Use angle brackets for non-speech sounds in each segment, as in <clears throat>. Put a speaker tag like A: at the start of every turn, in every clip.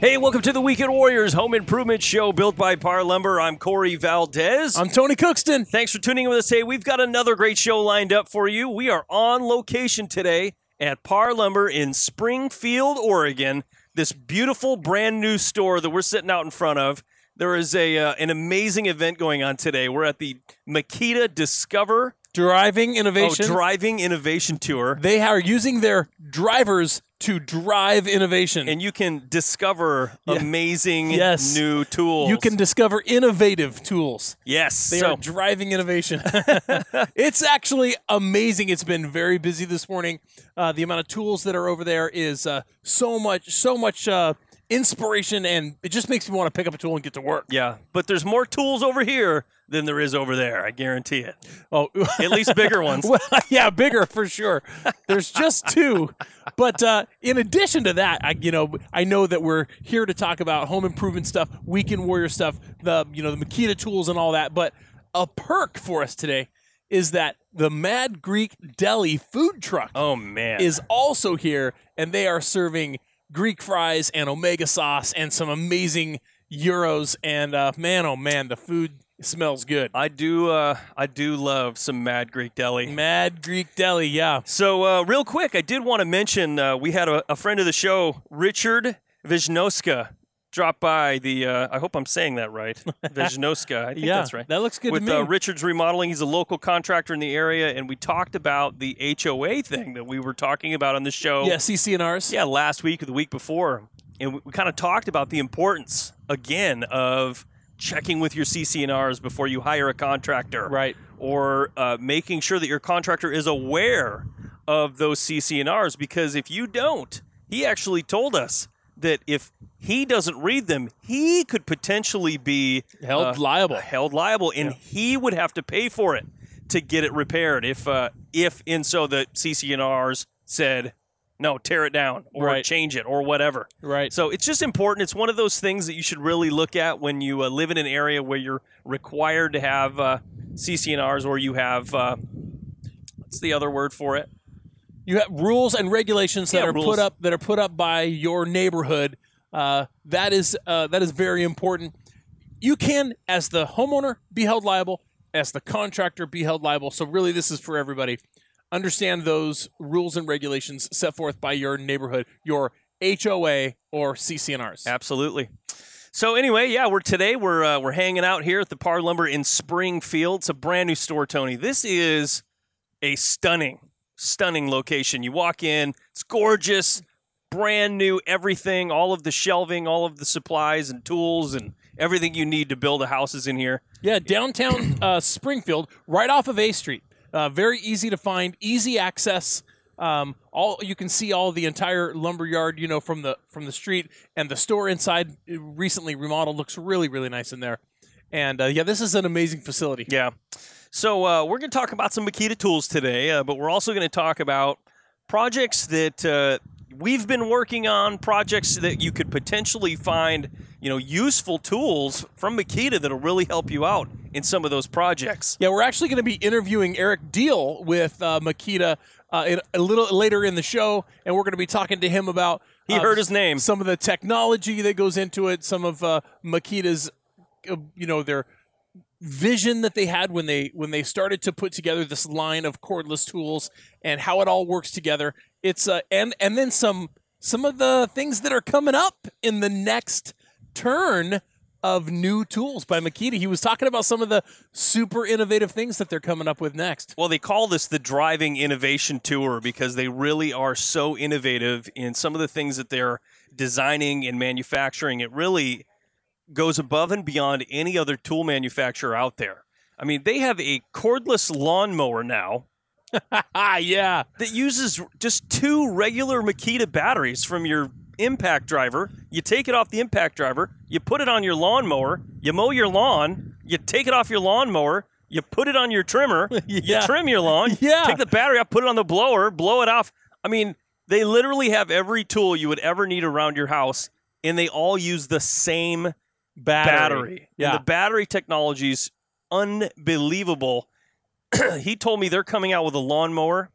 A: Hey, welcome to the Weekend Warriors Home Improvement Show built by Par Lumber. I'm Corey Valdez.
B: I'm Tony Cookson.
A: Thanks for tuning in with us today. We've got another great show lined up for you. We are on location today at Par Lumber in Springfield, Oregon. This beautiful brand new store that we're sitting out in front of. There is a uh, an amazing event going on today. We're at the Makita Discover
B: Driving
A: oh,
B: innovation.
A: Driving Innovation Tour.
B: they are using their drivers to drive innovation.
A: And you can discover
B: Yeah.
A: amazing
B: Yes.
A: new tools.
B: you can discover innovative tools.
A: yes.
B: They
A: so
B: are driving innovation. <laughs> <laughs> it's actually amazing. It's been very busy this morning. Uh, the amount of tools that are over there is uh, so much, so much uh, inspiration, and it just makes me want to pick up a tool and get to work.
A: Yeah, but there's more tools over here than there is over there. I guarantee it.
B: Oh,
A: At least bigger ones. <laughs>
B: well, yeah, bigger for sure. There's just two, but uh, in addition to that, I you know I know that we're here to talk about home improvement stuff, weekend warrior stuff, the you know the Makita tools and all that. But a perk for us today is that the Mad Greek Deli food truck
A: Oh man.
B: is also here, and they are serving Greek fries and omega sauce and some amazing gyros. And uh, man, oh man, the food smells good.
A: I do uh I do love some Mad Greek Deli.
B: Mad Greek Deli, yeah.
A: So uh, real quick, I did want to mention uh, we had a, a friend of the show, Richard Viznoska, drop by the. Uh, I hope I'm saying that right, <laughs> Viznoska. I think
B: yeah,
A: that's right.
B: That looks good
A: with
B: to me.
A: Uh, Richard's Remodeling. He's a local contractor in the area, and we talked about the HOA thing that we were talking about on the show.
B: yeah, CC&Rs.
A: Yeah, last week or the week before, and we, we kind of talked about the importance again of checking with your CC&Rs before you hire a contractor,
B: Right.
A: Or uh, making sure that your contractor is aware of those CC&Rs because if you don't, he actually told us that if he doesn't read them, he could potentially be
B: Held
A: uh,
B: liable.
A: held liable, and he would have to pay for it to get it repaired. If uh, if and so the CC&Rs said no, tear it down or
B: Right.
A: change it or whatever.
B: Right.
A: So it's just important. It's one of those things that you should really look at when you uh, live in an area where you're required to have uh, CC&Rs or you have uh, what's the other word for it?
B: You have rules and regulations that
A: Yeah,
B: are
A: rules.
B: put up that are put up by your neighborhood. Uh, that is uh, that is very important. You can, as the homeowner, be held liable. As the contractor, be held liable. So really, this is for everybody. Understand those rules and regulations set forth by your neighborhood, your HOA or CC&Rs.
A: Absolutely. So anyway, yeah, we're today we're uh, we're hanging out here at the Par Lumber in Springfield. It's a brand new store, Tony. This is a stunning, stunning location. You walk in, it's gorgeous, brand new, everything, all of the shelving, all of the supplies and tools and everything you need to build a house is in here.
B: Yeah, downtown uh, Springfield, right off of A Street. Uh, very easy to find, easy access. Um, all you can see all the entire lumber yard, you know, from the from the street, and the store inside uh, recently remodeled looks really really nice in there. And uh, yeah, this is an amazing facility.
A: Yeah. So uh, we're going to talk about some Makita tools today, uh, but we're also going to talk about projects that uh, we've been working on, projects that you could potentially find, you know, useful tools from Makita that'll really help you out in some of those projects.
B: Yeah, we're actually going to be interviewing Eric Deal with uh, Makita uh, in, a little later in the show, and we're going to be talking to him about.
A: He
B: uh,
A: heard his name.
B: Some of the technology that goes into it, some of uh, Makita's, uh, you know, their vision that they had when they when they started to put together this line of cordless tools and how it all works together. It's uh, and and then some some of the things that are coming up in the next turn of new tools by Makita. He was talking about some of the super innovative things that they're coming up with next.
A: Well, they call this the Driving Innovation Tour because they really are so innovative in some of the things that they're designing and manufacturing. It really goes above and beyond any other tool manufacturer out there. I mean, they have a cordless lawnmower now
B: Ah, <laughs> yeah.
A: that uses just two regular Makita batteries from your impact driver. You take it off the impact driver, you put it on your lawnmower, you mow your lawn, you take it off your lawnmower, You put it on your trimmer. <laughs> You trim your lawn. <laughs>
B: Yeah.
A: Take the battery out, put it on the blower, blow it off. I mean, they literally have every tool you would ever need around your house, and they all use the same
B: Battery.
A: battery. And
B: Yeah.
A: the battery technology's unbelievable. <clears throat> he told me they're coming out with a lawnmower,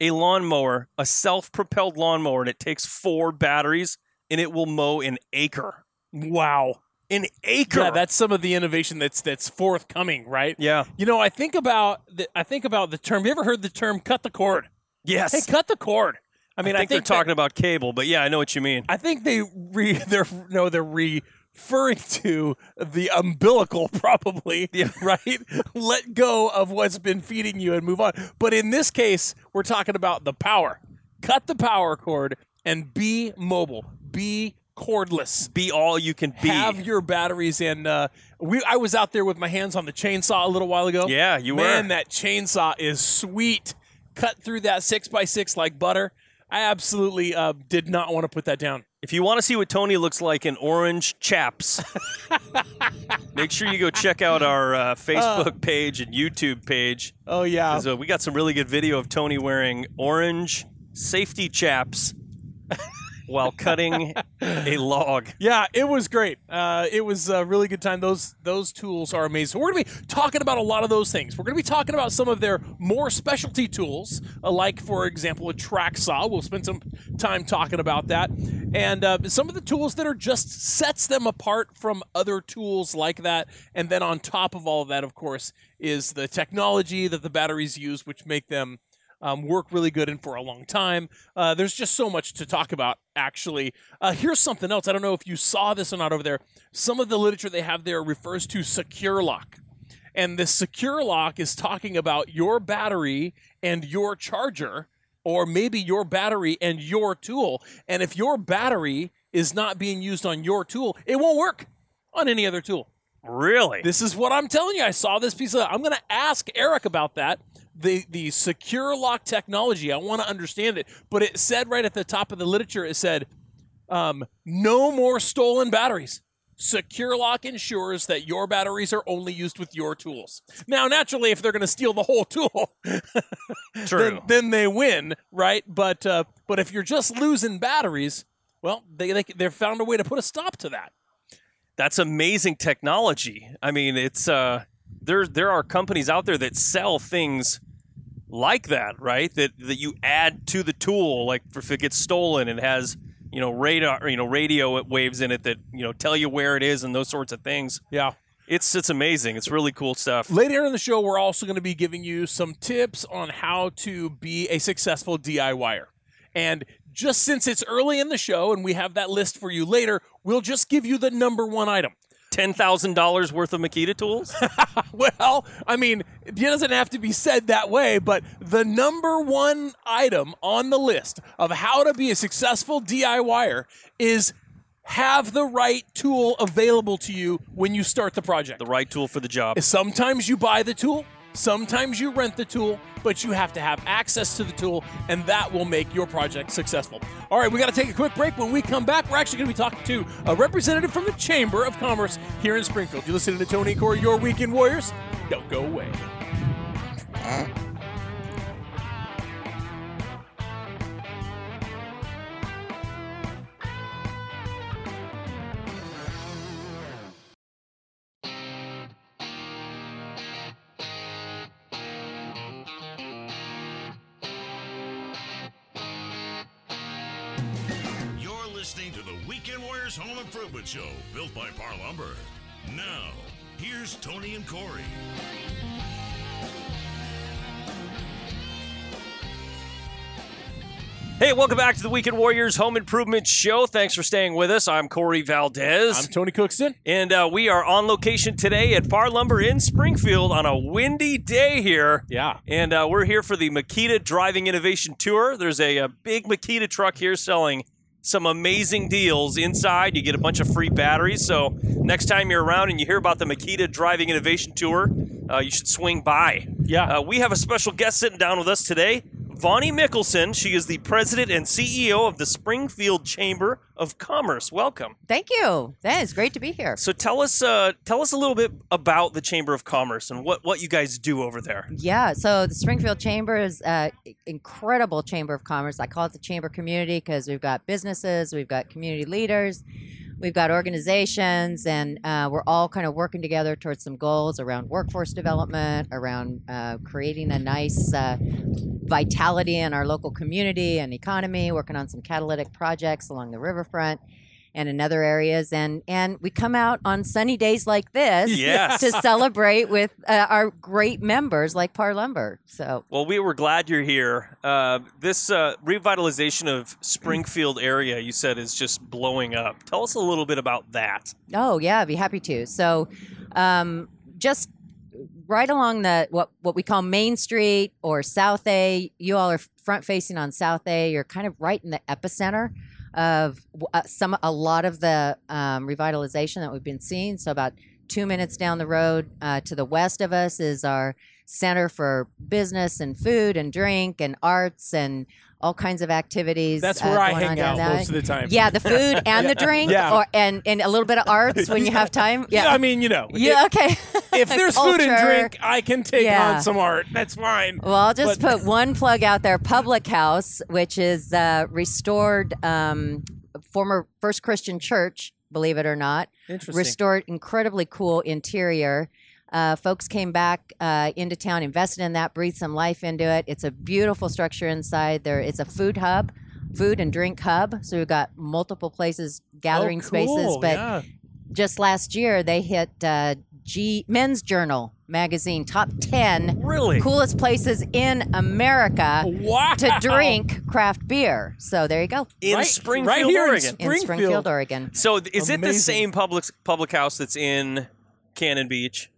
A: a lawnmower, a self-propelled lawnmower, and it takes four batteries, and it will mow an acre.
B: wow.
A: An acre.
B: Yeah, that's some of the innovation that's that's forthcoming, right?
A: yeah.
B: You know, I think about the, I think about the term. You ever heard the term "cut the cord"?
A: Yes.
B: Hey, cut the cord. I mean,
A: I think,
B: that-
A: they're talking about cable, but yeah, I know what you mean.
B: I think they re <laughs> they're no they're referring to the umbilical <laughs> probably
A: Yeah. <laughs>
B: right let go of what's been feeding you and move on but in this case we're talking about the power cut the power cord and be mobile be cordless
A: Be all you can be.
B: have your batteries and uh, we I was out there with my hands on the chainsaw a little while ago
A: yeah, you
B: man
A: were.
B: that chainsaw is sweet cut through that six by six like butter I absolutely uh, did not want to put that down.
A: If you want to see what Tony looks like in orange chaps, <laughs> make sure you go check out our uh, Facebook page and YouTube page.
B: Oh yeah,
A: uh, we got some really good video of Tony wearing orange safety chaps <laughs> while <laughs> cutting a log.
B: yeah. It was great. Uh, it was a really good time. Those those tools are amazing. So we're gonna be talking about a lot of those things. We're gonna be talking about some of their more specialty tools, uh, like for example a track saw. We'll spend some time talking about that, and uh, some of the tools that are just sets them apart from other tools like that. And then on top of all of that, of course, is the technology that the batteries use, which make them um, work really good and for a long time. Uh, there's just so much to talk about, actually. Uh, here's something else. I don't know if you saw this or not over there. Some of the literature they have there refers to secure lock. And the secure lock is talking about your battery and your charger, or maybe your battery and your tool. And if your battery is not being used on your tool, it won't work on any other tool.
A: Really?
B: This is what I'm telling you. I saw this piece of. I'm going to ask Eric about that. The the secure lock technology. I want to understand it. But it said right at the top of the literature. It said, um, "No more stolen batteries." Secure Lock ensures that your batteries are only used with your tools. Now, naturally, if they're going to steal the whole tool, <laughs>
A: True.
B: then, then they win, right? But uh, but if you're just losing batteries, well, they, they they've found a way to put a stop to that.
A: That's amazing technology. I mean, it's uh, there. There are companies out there that sell things like that, right? That that you add to the tool, like if it gets stolen, it has you know radar, you know radio waves in it that you know tell you where it is and those sorts of things.
B: Yeah.
A: It's it's amazing. It's really cool stuff.
B: Later in the show, we're also going to be giving you some tips on how to be a successful DIYer. And just since it's early in the show and we have that list for you later, we'll just give you the number one item.
A: Ten thousand dollars worth of Makita tools. <laughs>
B: Well, I mean, it doesn't have to be said that way, but the number one item on the list of how to be a successful DIYer is have the right tool available to you when you start the project.
A: the right tool for the job.
B: Sometimes you buy the tool, sometimes you rent the tool, but you have to have access to the tool, and that will make your project successful. All right, we got to take a quick break. When we come back, we're actually going to be talking to a representative from the Chamber of Commerce here in Springfield. You're listening to Tony and Corey, your Weekend Warriors. Don't go away.
C: Home Show, built by Par Lumber. Now, here's Tony and Corey.
A: Hey, welcome back to the Weekend Warriors Home Improvement Show. Thanks for staying with us. I'm Corey Valdez.
B: I'm Tony Cookson.
A: And uh, we are on location today at Par Lumber in Springfield on a windy day here.
B: Yeah.
A: And uh, we're here for the Makita Driving Innovation Tour. There's a, a big Makita truck here selling some amazing deals. Inside, you get a bunch of free batteries. So next time you're around and you hear about the Makita Driving Innovation Tour, uh, you should swing by.
B: Yeah.
A: Uh, we have a special guest sitting down with us today. Vonnie Mikkelsen. She is the president and CEO of the Springfield Chamber of Commerce. Welcome.
D: Thank you. That is great to be here.
A: So tell us, uh, tell us a little bit about the Chamber of Commerce and what what you guys do over there.
D: Yeah, so the Springfield Chamber is an incredible chamber of commerce. I call it the chamber community because we've got businesses, we've got community leaders, we've got organizations, and uh, we're all kind of working together towards some goals around workforce development, around uh, creating a nice uh, vitality in our local community and economy, working on some catalytic projects along the riverfront and in other areas and and we come out on sunny days like this
A: Yes.
D: to celebrate with uh, our great members like Par Lumber. So
A: Well, we were glad you're here. Uh, this uh, revitalization of Springfield area, you said, is just blowing up. Tell us a little bit about that.
D: Oh yeah, I'd be happy to. So, um, just right along the what what we call Main Street or South A. You all are front facing on South A. You're kind of right in the epicenter of uh, some a lot of the um, revitalization that we've been seeing. So about two minutes down the road uh, to the west of us is our center for business and food and drink and arts and all kinds of activities.
B: That's
D: uh,
B: where I hang out most of the time.
D: Yeah, the food <laughs> and the drink,
B: Yeah.
D: or and and a little bit of arts when you <laughs> have time. Yeah,
B: I mean, you know, <laughs>
D: yeah, okay.
B: if there's food and drink, I can take
D: Yeah.
B: on some art. That's fine.
D: Well, I'll just
B: But-
D: put one plug out there. Public House, which is uh, restored um, former First Christian Church, believe it or not,
B: Interesting.
D: restored incredibly cool interior. Uh, folks came back uh, into town, invested in that, breathed some life into it. It's a beautiful structure inside there. It's a food hub, food and drink hub. So we've got multiple places, gathering
B: oh,
D: spaces. But
B: yeah.
D: just last year, they hit uh, G Men's Journal magazine top ten
A: Really?
D: coolest places in America
B: wow.
D: to drink craft beer. So there you go.
A: In
B: Right-
A: Springfield,
B: right here in
A: Oregon.
D: In
B: Springfield.
D: Springfield, Oregon.
A: so th- is it the same public public house that's in Cannon Beach?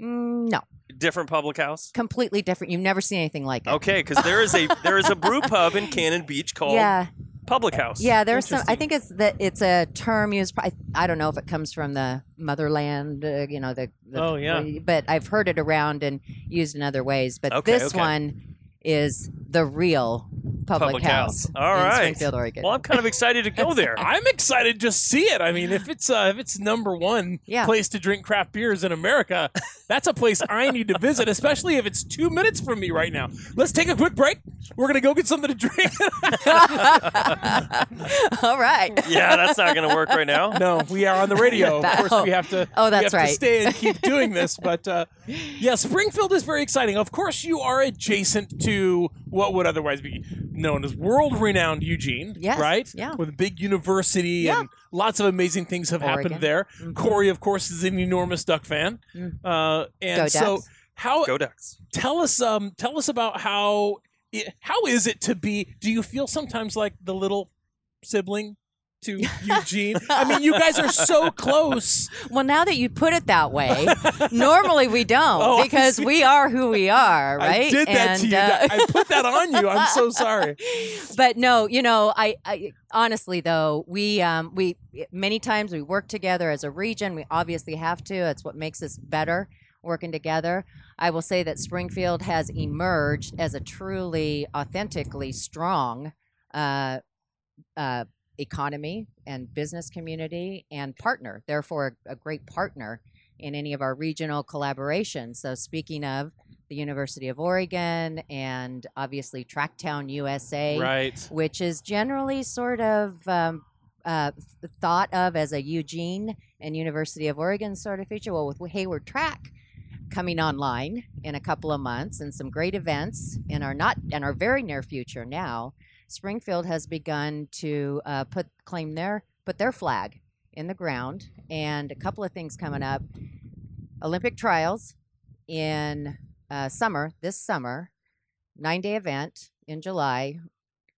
D: Mm, no,
A: Different public house?
D: completely different. You've never seen anything like it.
A: Okay, because there is a <laughs> there is a brew pub in Cannon Beach called
D: Yeah,
A: Public House.
D: yeah. There's some. I think it's that it's a term used. I, I don't know if it comes from the motherland. Uh, you know the, the.
A: Oh, yeah.
D: But I've heard it around and used in other ways. But
A: Okay,
D: this
A: okay.
D: one is the real public,
A: Public house. All
D: in
A: right.
D: Springfield, Oregon.
A: Well, I'm kind of excited to go <laughs> there.
B: I'm excited to see it. I mean, if it's uh, if it's number one
D: Yeah.
B: place to drink craft beers in America, that's a place I need to visit, especially if it's two minutes from me right now. Let's take a quick break. We're gonna go get something to drink. <laughs>
D: All right.
A: yeah, that's not going to work right now.
B: no, we are on the radio. <laughs> Of course, we have to.
D: Oh,
B: we
D: that's
B: have to
D: right.
B: stay and keep doing this, but uh, yeah, Springfield is very exciting. Of course, you are adjacent to what would otherwise be known as world-renowned Eugene,
D: Yes,
B: right?
D: yeah.
B: with a big university
D: Yeah.
B: and lots of amazing things have
D: Oregon.
B: happened there.
D: Mhm.
B: Corey, of course, is an enormous Duck fan,
D: Mm.
B: uh, and
D: Go
B: so
D: Ducks.
B: how
A: Go Ducks.
B: tell us um tell us about how it, how is it to be do you feel sometimes like the little sibling to <laughs> Eugene I mean you guys are so close <laughs>
D: Well, now that you put it that way, normally we don't <laughs>
B: Oh,
D: because we are who we are, right?
B: I did that
D: And,
B: to you
D: uh,
B: I put that on you I'm so sorry
D: but no, you know, I, I honestly though we um, we many times we work together as a region. We obviously have to. That's what makes us better working together. I will say that Springfield has emerged as a truly, authentically strong uh, uh, economy and business community and partner. Therefore, a, a great partner in any of our regional collaborations. So, speaking of the University of Oregon and obviously Tracktown USA,
B: right
D: which is generally sort of um, uh, thought of as a Eugene and University of Oregon sort of feature. Well, with Hayward Track coming online in a couple of months and some great events in our not in our very near future now, Springfield has begun to uh, put claim their put their flag in the ground, and a couple of things coming up. Olympic trials in uh, summer this summer, nine day event in July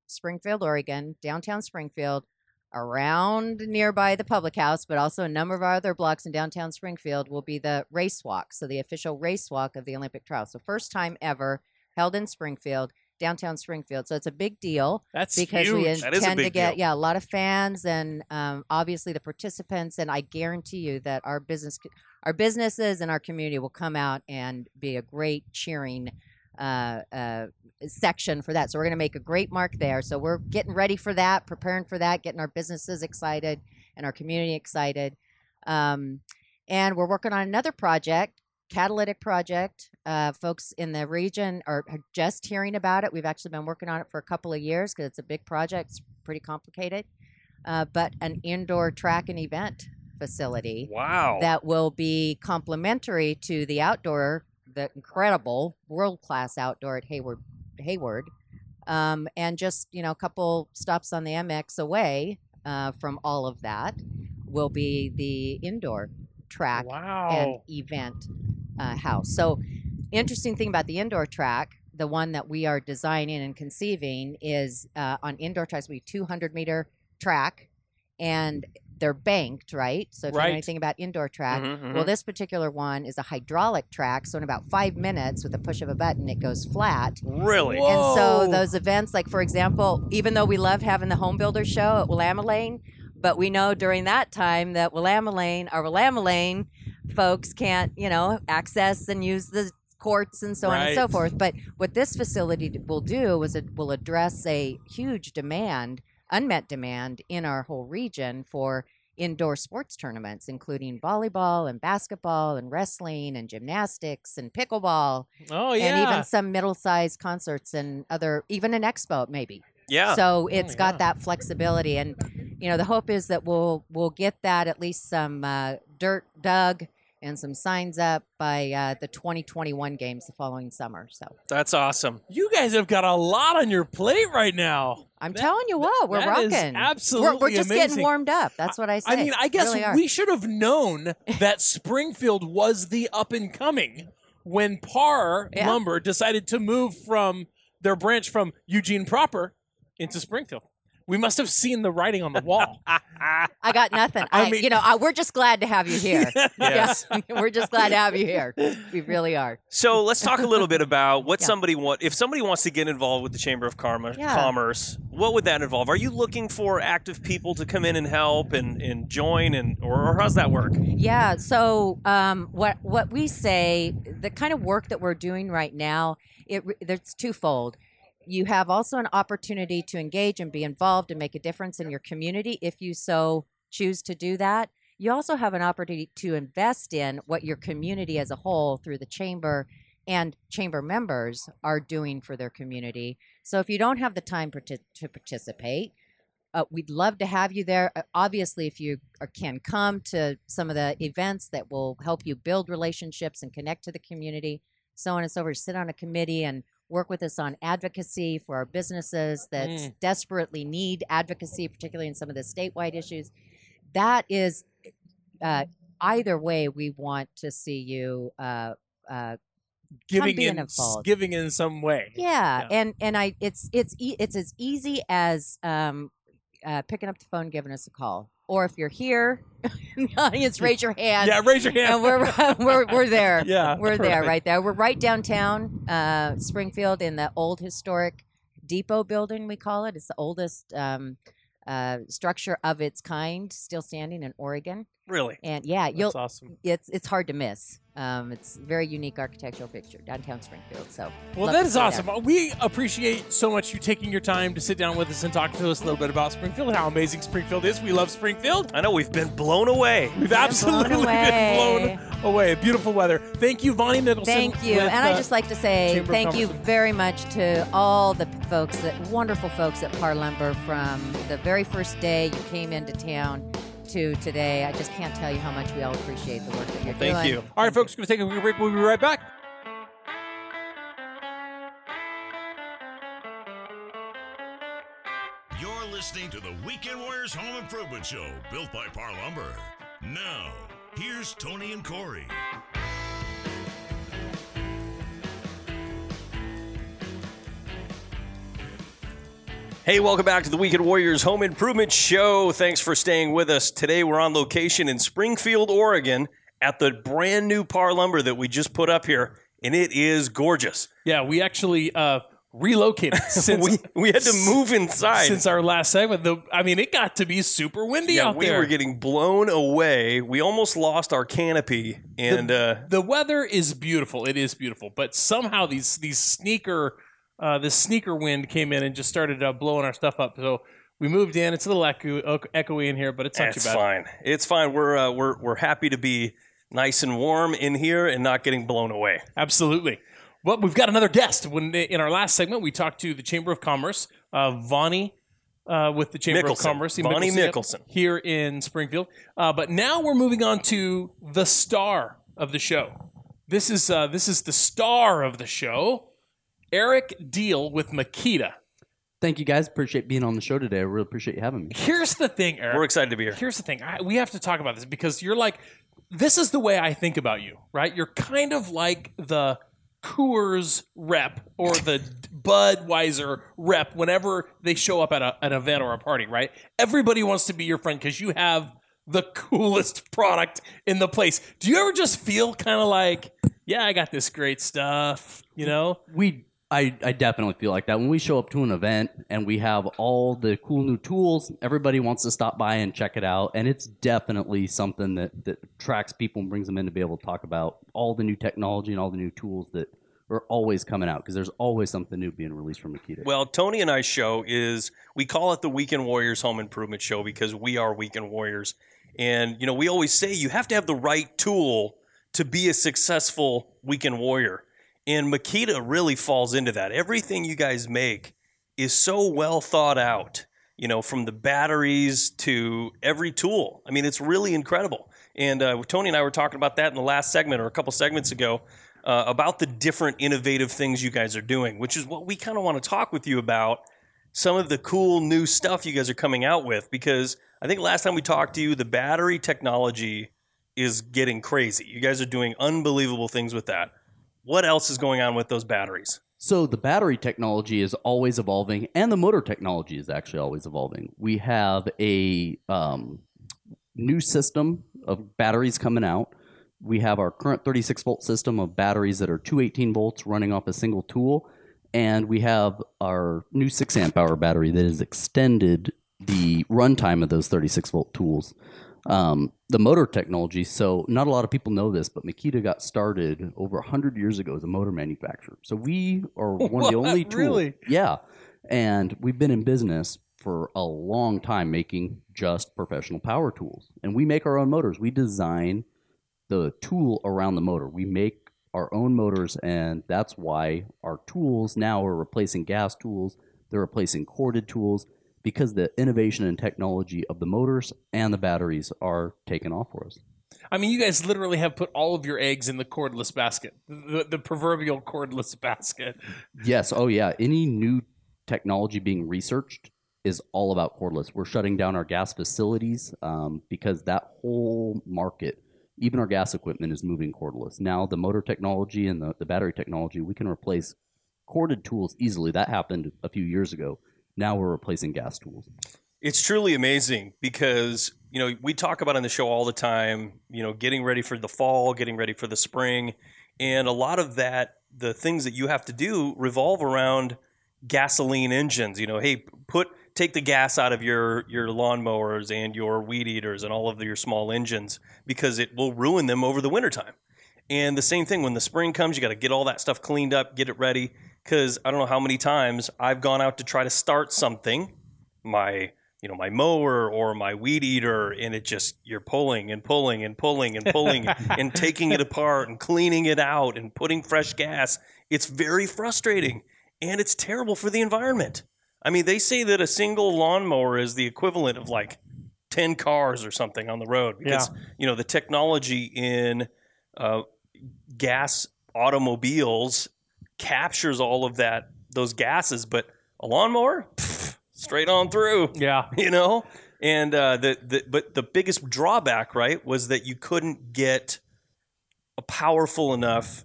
D: Springfield, Oregon, downtown Springfield, around nearby the public house, but also a number of other blocks in downtown Springfield will be the race walk. So the official race walk of the Olympic trials. So first time ever held in Springfield, downtown Springfield. So it's a big deal
B: that's
D: because
B: huge
D: we intend to get
A: deal.
D: yeah a lot of fans and um, obviously the participants. And I guarantee you that our business, our businesses and our community will come out and be a great cheering uh, uh, section for that. So we're going to make a great mark there. So we're getting ready for that, preparing for that, getting our businesses excited and our community excited. Um, and we're working on another project, catalytic project. Uh, folks in the region are, are just hearing about it. We've actually been working on it for a couple of years because it's a big project. It's pretty complicated. Uh, but an indoor track and event facility
A: Wow.
D: that will be complementary to the outdoor, the incredible world class outdoor at Hayward, Hayward, um, and just you know a couple stops on the EmX away uh, from all of that will be the indoor track and event uh, house. So, interesting thing about the indoor track, the one that we are designing and conceiving is uh, on indoor tracks. We have 200 meter track, and they're banked, right? So if you
B: Right.
D: know anything about indoor track,
A: Mhm,
D: well,
A: mhm.
D: this particular one is a hydraulic track. So in about five minutes, with a push of a button, it goes flat.
A: really?
B: Whoa.
D: And so those events, like for example, even though we love having the home builder show at Willamette but we know during that time that Willamette, our Willamette folks can't, you know, access and use the courts and so on and so forth. But what this facility will do is it will address a huge demand, unmet demand in our whole region for indoor sports tournaments, including volleyball and basketball and wrestling and gymnastics and pickleball
B: oh yeah.
D: and even some middle-sized concerts and other even an expo maybe
A: yeah.
D: so oh, it's got
B: yeah.
D: that flexibility and you know the hope is that we'll we'll get that at least some uh, dirt dug and some signs up by uh, the 2021 games the following summer so
A: That's awesome.
B: you guys have got a lot on your plate right now.
D: i'm
B: That-
D: telling you what we're
B: that is
D: rocking
B: absolutely
D: we're, we're just
B: amazing.
D: getting warmed up that's what i say
B: I mean, I guess
D: Really
B: we should have known that Springfield was the up and coming when Par
D: Yeah.
B: Lumber decided to move from their branch from Eugene proper into Springfield. We must have seen the writing on the wall. <laughs>
D: i got nothing
B: I
D: I,
B: mean-
D: you know I, we're just glad to have you here <laughs>
A: Yes.
D: Yeah, <laughs> we're just glad to have you here we really are
A: So let's talk a little bit about what
D: Yeah.
A: somebody want. If somebody wants to get involved with the Chamber of Karma,
D: Yeah.
A: Commerce, what would that involve? Are you looking for active people to come in and help and, and join, and or, or how's that work?
D: Yeah. So um, what what we say, the kind of work that we're doing right now, it re- it's twofold. You have also an opportunity to engage and be involved and make a difference in your community if you so choose to do that. You also have an opportunity to invest in what your community as a whole through the chamber and chamber members are doing for their community. So if you don't have the time to participate, uh, we'd love to have you there. Uh, obviously, if you are, can come to some of the events that will help you build relationships and connect to the community, so on and so forth, sit on a committee and work with us on advocacy for our businesses that
B: Mm.
D: desperately need advocacy, particularly in some of the statewide issues. That is, uh, either way, we want to see you. Uh, uh,
B: giving in,
D: involved.
B: giving in some way.
D: yeah,
B: Yeah.
D: and and I it's it's e- it's as easy as um, uh, picking up the phone, giving us a call, or if you're here <laughs> in the audience, raise your hand.
B: Yeah, raise your hand.
D: And we're <laughs> we're we're there. <laughs>
B: yeah,
D: We're there,
B: right.
D: right there. We're right downtown uh, Springfield in the old historic depot building. We call it. It's the oldest um, uh, structure of its kind, still standing in Oregon.
A: Really?
D: And yeah,
B: That's
D: you'll
B: awesome.
D: it's it's hard to miss. Um, it's a very unique architectural picture downtown Springfield. So
B: Well,
D: love
B: that
D: to
B: is
D: see
B: awesome. We appreciate so much you taking your time to sit down with us and talk to us a little bit about Springfield and how amazing Springfield is. We love Springfield.
A: I know we've been blown away.
B: We've
D: blown
B: absolutely been
D: away.
B: blown away. Beautiful weather. Thank you, Vonnie Mikkelsen.
D: Thank you.
B: with,
D: and I'd
B: uh,
D: just like to say
B: Chamber of
D: thank you
B: Commerce.
D: very much to all the folks, that wonderful folks at Par Lumber from the very first day you came into town to today. I just can't tell you how much we all appreciate the work that you're
A: Thank
D: doing.
A: you.
B: All right, folks, we're going to take a quick break. We'll be right back.
C: You're listening to the Weekend Warriors Home Improvement Show, built by Par Lumber. Now, here's Tony and Corey.
A: Hey, welcome back to the Weekend Warriors Home Improvement Show. Thanks for staying with us. Today we're on location in Springfield, Oregon at the brand new Par Lumber that we just put up here, and it is gorgeous.
B: Yeah, we actually uh, relocated <laughs> since
A: we we had to move inside.
B: since our last segment. The, I mean, it got to be super windy
A: yeah,
B: out
A: we
B: there.
A: We were getting blown away. We almost lost our canopy, and uh,
B: the weather is beautiful. It is beautiful, but somehow these these sneaker uh, this sneaker wind came in and just started uh, blowing our stuff up. So we moved in. It's a little echo, echoey in here, but it's not
A: it's
B: too bad.
A: fine. It's fine. We're uh, we're we're happy to be nice and warm in here and not getting blown away.
B: Absolutely. Well, we've got another guest. When in our last segment, we talked to the Chamber of Commerce, uh, Vonnie. Uh, with the Chamber
A: Mikkelsen.
B: of Commerce,
A: Vonnie
B: yep,
A: Mikkelsen.
B: here in Springfield. Uh, but now we're moving on to the star of the show. This is uh, this is the star of the show, Eric Deal with Makita.
E: Thank you guys. Appreciate being on the show today. I really appreciate you having me.
B: Here's the thing, Eric.
A: We're excited to be here.
B: Here's the thing. I, we have to talk about this because you're like, this is the way I think about you, right? You're kind of like the Coors rep or the <laughs> Budweiser rep whenever they show up at a, an event or a party, right? Everybody wants to be your friend because you have the coolest product in the place. Do you ever just feel kind of like, yeah, I got this great stuff, you know?
E: We, I, I definitely feel like that when we show up to an event and we have all the cool new tools. Everybody wants to stop by and check it out, and it's definitely something that that attracts people and brings them in to be able to talk about all the new technology and all the new tools that are always coming out because there's always something new being released from Makita.
A: Well, Tony and I's show is we call it the Weekend Warriors Home Improvement Show because we are Weekend Warriors. And you know, we always say you have to have the right tool to be a successful weekend warrior. And Makita really falls into that. Everything you guys make is so well thought out, you know, from the batteries to every tool. I mean, it's really incredible. And uh, Tony and I were talking about that in the last segment or a couple segments ago uh, about the different innovative things you guys are doing, which is what we kind of want to talk with you about some of the cool new stuff you guys are coming out with because I think last time we talked to you, the battery technology is getting crazy. You guys are doing unbelievable things with that. What else is going on with those batteries?
E: So the battery technology is always evolving, and the motor technology is actually always evolving. We have a um, new system of batteries coming out. We have our current 36 volt system of batteries that are 218 volts running off a single tool, and we have our new 6 amp hour battery that has extended the runtime of those 36 volt tools. Um, the motor technology. So not a lot of people know this, but Makita got started over 100 years ago as a motor manufacturer. So we are <laughs> one of the only tools.
B: Really?
E: Yeah. And we've been in business for a long time making just professional power tools. And we make our own motors. We design the tool around the motor. We make our own motors, and that's why our tools now are replacing gas tools. They're replacing corded tools because the innovation and technology of the motors and the batteries are taking off for us.
B: I mean, you guys literally have put all of your eggs in the cordless basket, the, the proverbial cordless <laughs> basket.
E: Yes. Oh, yeah. Any new technology being researched is all about cordless. We're shutting down our gas facilities um, because that whole market, even our gas equipment, is moving cordless. Now, the motor technology and the, the battery technology, we can replace corded tools easily. That happened a few years ago. Now we're replacing gas tools.
A: It's truly amazing because, you know, we talk about on the show all the time, you know, getting ready for the fall, getting ready for the spring. And a lot of that, the things that you have to do revolve around gasoline engines. You know, hey, put take the gas out of your your lawnmowers and your weed eaters and all of your small engines because it will ruin them over the wintertime. And the same thing when the spring comes, you got to get all that stuff cleaned up, get it ready. Because I don't know how many times I've gone out to try to start something, my you know my mower or my weed eater, and it just you're pulling and pulling and pulling and pulling <laughs> and taking it apart and cleaning it out and putting fresh gas. It's very frustrating and it's terrible for the environment. I mean, they say that a single lawnmower is the equivalent of like 10 cars or something on the road because, you know, the technology in uh, gas automobiles captures all of that, those gases, but a lawnmower, pff, straight on through.
B: Yeah. <laughs>
A: you know? And uh, the, the but the biggest drawback right was that you couldn't get a powerful enough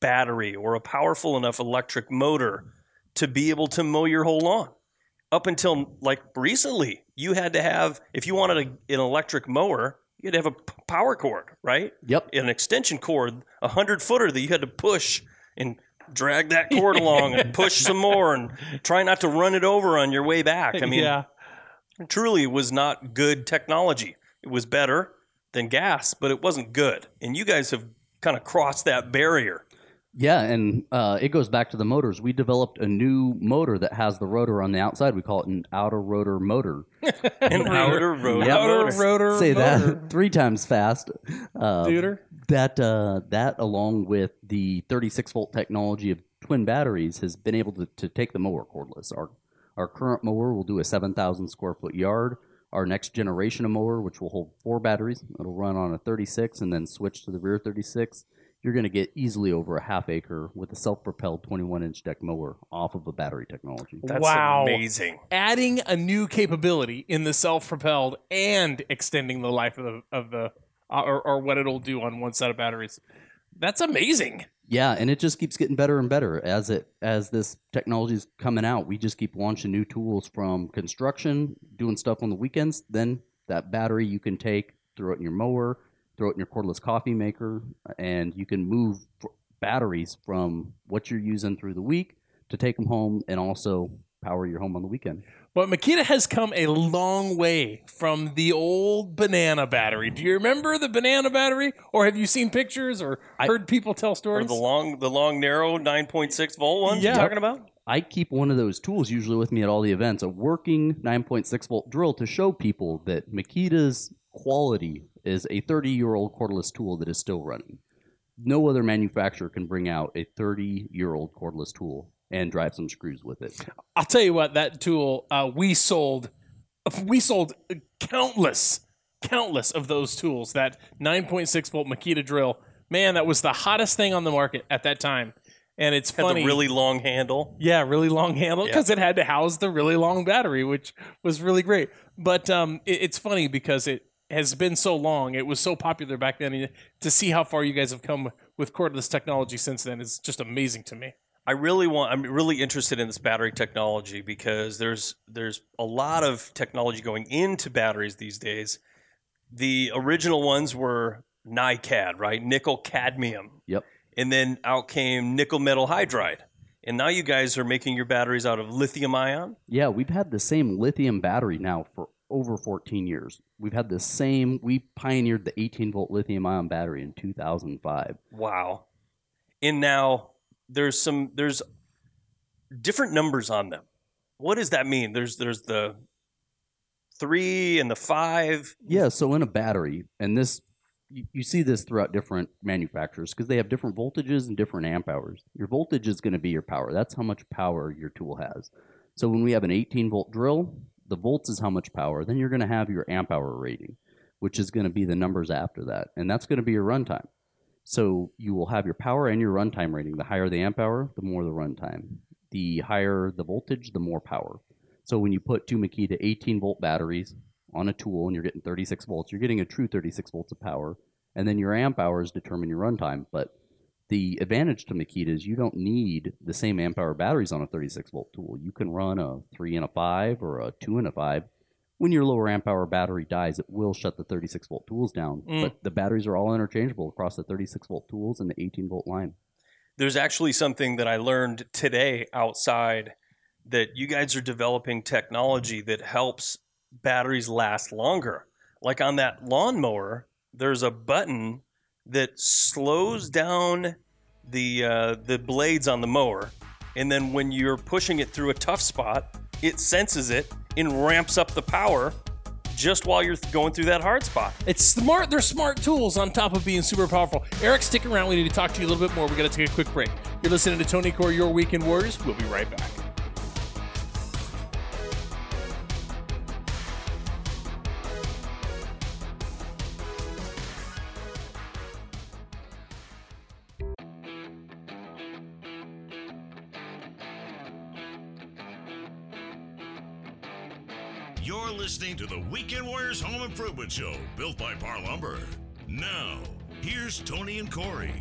A: battery or a powerful enough electric motor to be able to mow your whole lawn. Up until like recently you had to have if you wanted a, an electric mower you had to have a power cord right?
E: Yep.
A: an extension cord a hundred footer that you had to push and drag that cord along and push some more and try not to run it over on your way back. I mean,
B: yeah.
A: truly was not good technology. It was better than gas, but it wasn't good. And you guys have kind of crossed that barrier.
E: Yeah, and uh, it goes back to the motors. We developed a new motor that has the rotor on the outside. We call it an outer rotor motor. <laughs>
A: And outer road.
E: Yep.
B: Outer rotor
E: Say
B: motor.
E: that three times fast. Uh,
B: Duder.
E: That uh, that along with the 36 volt technology of twin batteries has been able to, to take the mower cordless. Our our current mower will do a 7,000 square foot yard. Our next generation of mower, which will hold four batteries, it'll run on a 36 and then switch to the rear 36. You're going to get easily over a half acre with a self-propelled 21 inch deck mower off of a battery technology.
A: That's
B: Wow.
A: amazing.
B: Adding a new capability in the self-propelled and extending the life of the of the Uh, or, or what it'll do on one set of batteries. That's amazing.
E: Yeah, and it just keeps getting better and better as it as this technology is coming out. We just keep launching new tools from construction, doing stuff on the weekends. Then that battery you can take, throw it in your mower, throw it in your cordless coffee maker, and you can move batteries from what you're using through the week to take them home and also power your home on the weekend.
B: But Makita has come a long way from the old banana battery. Do you remember the banana battery, or have you seen pictures or
E: I-
B: heard people tell stories?
A: the long, the long, narrow 9.6 volt ones
B: Yeah.
A: you're talking about?
E: I keep one of those tools usually with me at all the events, a working 9.6 volt drill to show people that Makita's quality is a 30 year old cordless tool that is still running. No other manufacturer can bring out a 30 year old cordless tool and drive some screws with it.
B: I'll tell you what, that tool uh, we sold, we sold countless, countless of those tools. That 9.6 volt Makita drill, man, that was the hottest thing on the market at that time. And it's
A: Had
B: funny,
A: the really long handle.
B: yeah, really long handle
A: Yeah.
B: because it had to house the really long battery, which was really great. But um, it, it's funny because it has been so long. It was so popular back then. and To see how far you guys have come with cordless technology since then is just amazing to me.
A: I really want. I'm really interested in this battery technology because there's there's a lot of technology going into batteries these days. The original ones were NiCad, right? Nickel cadmium.
E: Yep.
A: And then out came nickel metal hydride. And now you guys are making your batteries out of lithium ion.
E: Yeah, we've had the same lithium battery now for over 14 years. We've had the same, we pioneered the 18 volt lithium ion battery in 2005.
A: Wow. And now there's some there's different numbers on them. What does that mean? There's there's the three and the five.
E: Yeah, so in a battery, and this you, you see this throughout different manufacturers because they have different voltages and different amp hours. Your voltage is going to be your power. That's how much power your tool has. So when we have an 18 volt drill, the volts is how much power. Then you're going to have your amp hour rating, which is going to be the numbers after that, and that's going to be your runtime. So you will have your power and your runtime rating. The higher the amp hour, the more the runtime. The higher the voltage, the more power. So when you put two Makita 18 volt batteries on a tool and you're getting 36 volts, you're getting a true 36 volts of power. And then your amp hours determine your runtime. But the advantage to Makita is you don't need the same amp hour batteries on a 36 volt tool. You can run a 3 and a 5 or a 2 and a 5. When your lower amp hour battery dies, it will shut the 36 volt tools down.
B: Mm.
E: But the batteries are all interchangeable across the 36 volt tools and the 18 volt line.
A: There's actually something that I learned today outside that you guys are developing technology that helps batteries last longer. Like on that lawnmower, there's a button that slows down the uh, the blades on the mower, and then when you're pushing it through a tough spot, it senses it and ramps up the power just while you're going through that hard spot.
B: It's smart. They're smart tools on top of being super powerful. Eric, stick around. We need to talk to you a little bit more. We got to take a quick break. You're listening to Tony Core, Your Weekend Warriors. We'll be right back.
C: To the Weekend Warriors Home Improvement Show, built by Par Lumber. Now, here's Tony and Corey.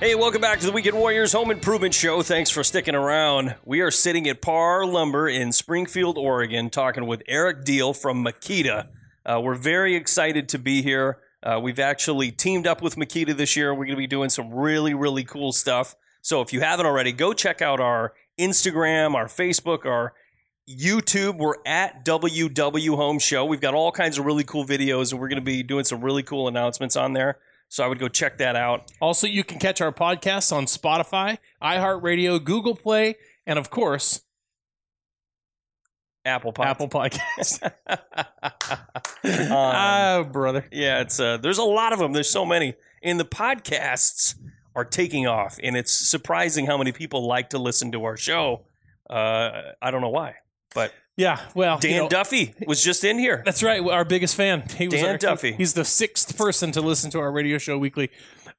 A: Hey, welcome back to the Weekend Warriors Home Improvement Show. Thanks for sticking around. We are sitting at Par Lumber in Springfield, Oregon, talking with Eric Deal from Makita. Uh, we're very excited to be here. Uh, we've actually teamed up with Makita this year. We're going to be doing some really, really cool stuff. So if you haven't already, go check out our Instagram, our Facebook, our YouTube. We're at WW Home Show. We've got all kinds of really cool videos, and we're going to be doing some really cool announcements on there. So I would go check that out.
B: Also, you can catch our podcasts on Spotify, iHeartRadio, Google Play, and of course,
A: Apple Pod.
B: Apple Podcasts. <laughs>
A: Um,
B: ah, brother.
A: Yeah, it's uh, there's a lot of them. There's so many, in the podcasts are taking off, and it's surprising how many people like to listen to our show. Uh, I don't know why, but
B: Yeah, well,
A: Dan
B: you know,
A: Duffy was just in here.
B: That's right. Our biggest fan. He was
A: Dan
B: our-
A: Duffy.
B: He's the sixth person to listen to our radio show weekly.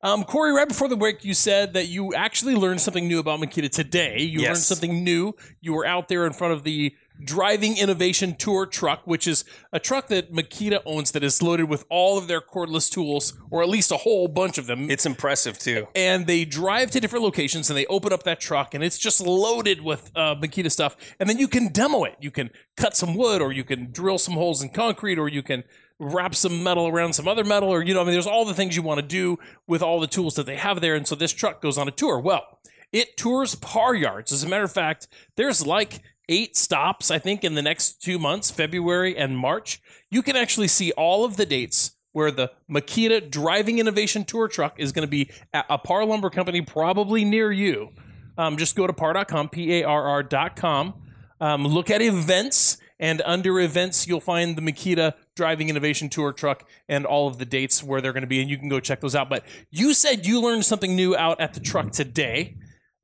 B: Um, Corey, right before the break, you said that you actually learned something new about Makita today. You
A: Yes.
B: learned something new. You were out there in front of the Driving Innovation Tour truck, which is a truck that Makita owns that is loaded with all of their cordless tools, or at least a whole bunch of them.
A: It's impressive too.
B: and they drive to different locations and they open up that truck and it's just loaded with uh, Makita stuff. And then you can demo it. You can cut some wood or you can drill some holes in concrete or you can wrap some metal around some other metal or, you know, I mean, there's all the things you want to do with all the tools that they have there. And so this truck goes on a tour. Well, it tours par yards. As a matter of fact, there's like eight stops, I think, in the next two months, February and March. You can actually see all of the dates where the Makita Driving Innovation Tour truck is going to be at a Par Lumber Company, probably near you. Um, just go to par.com, P A R R.com. Um, look at events, and under events, you'll find the Makita Driving Innovation Tour truck and all of the dates where they're going to be, and you can go check those out. But you said you learned something new out at the truck today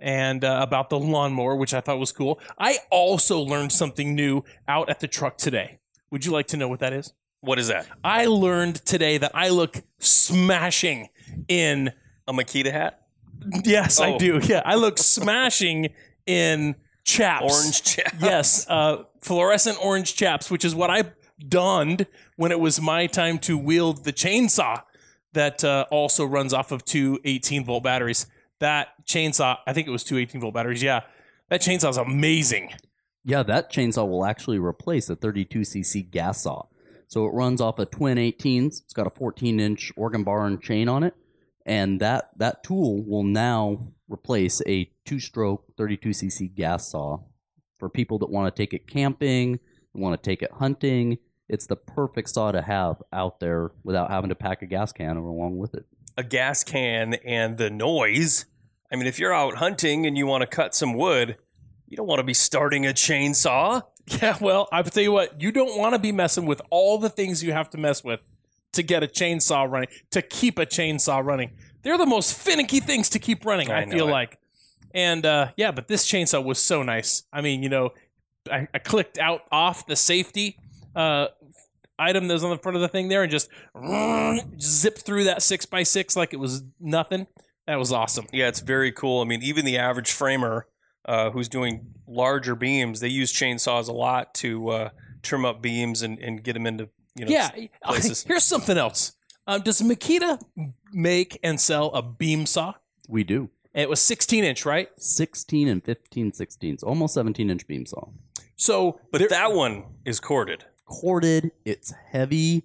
B: and uh, about the lawnmower, which I thought was cool. I also learned something new out at the truck today. Would you like to know what that is?
A: What is that?
B: I learned today that I look smashing in.
A: A Makita hat?
B: Yes, I
A: Oh.
B: do. Yeah, I look smashing in chaps.
A: Orange chap.
B: Yes, uh, fluorescent orange chaps, which is what I donned when it was my time to wield the chainsaw that uh, also runs off of two 18 volt batteries. That chainsaw, I think it was two 18 volt batteries. Yeah, that chainsaw is amazing.
E: Yeah, that chainsaw will actually replace a 32cc gas saw. So it runs off of twin 18s. It's got a 14 inch Oregon bar and chain on it. And that, that tool will now replace a two stroke 32cc gas saw for people that want to take it camping, want to take it hunting. It's the perfect saw to have out there without having to pack a gas can along with it.
A: A gas can and the noise. I mean, if you're out hunting and you want to cut some wood, you don't want to be starting a chainsaw.
B: Yeah, well, I'll tell you what, you don't want to be messing with all the things you have to mess with to get a chainsaw running, to keep a chainsaw running. They're the most finicky things to keep running, I,
A: I
B: feel
A: it.
B: like. And uh, yeah, but this chainsaw was so nice. I mean, you know, I, I clicked out off the safety uh, item that was on the front of the thing there and just <laughs> zipped through that six by six like it was nothing. That was awesome.
A: Yeah, it's very cool. I mean, even the average framer uh, who's doing larger beams, they use chainsaws a lot to uh, trim up beams and, and get them into you know
B: yeah. <laughs>
A: places.
B: Here's something else. Um, does Makita make and sell a beam saw?
E: We do.
B: It was 16 inch, right?
E: 16 and 15 16s, almost 17 inch beam saw.
B: So,
A: But
B: there-
A: that one is corded.
E: corded. It's heavy.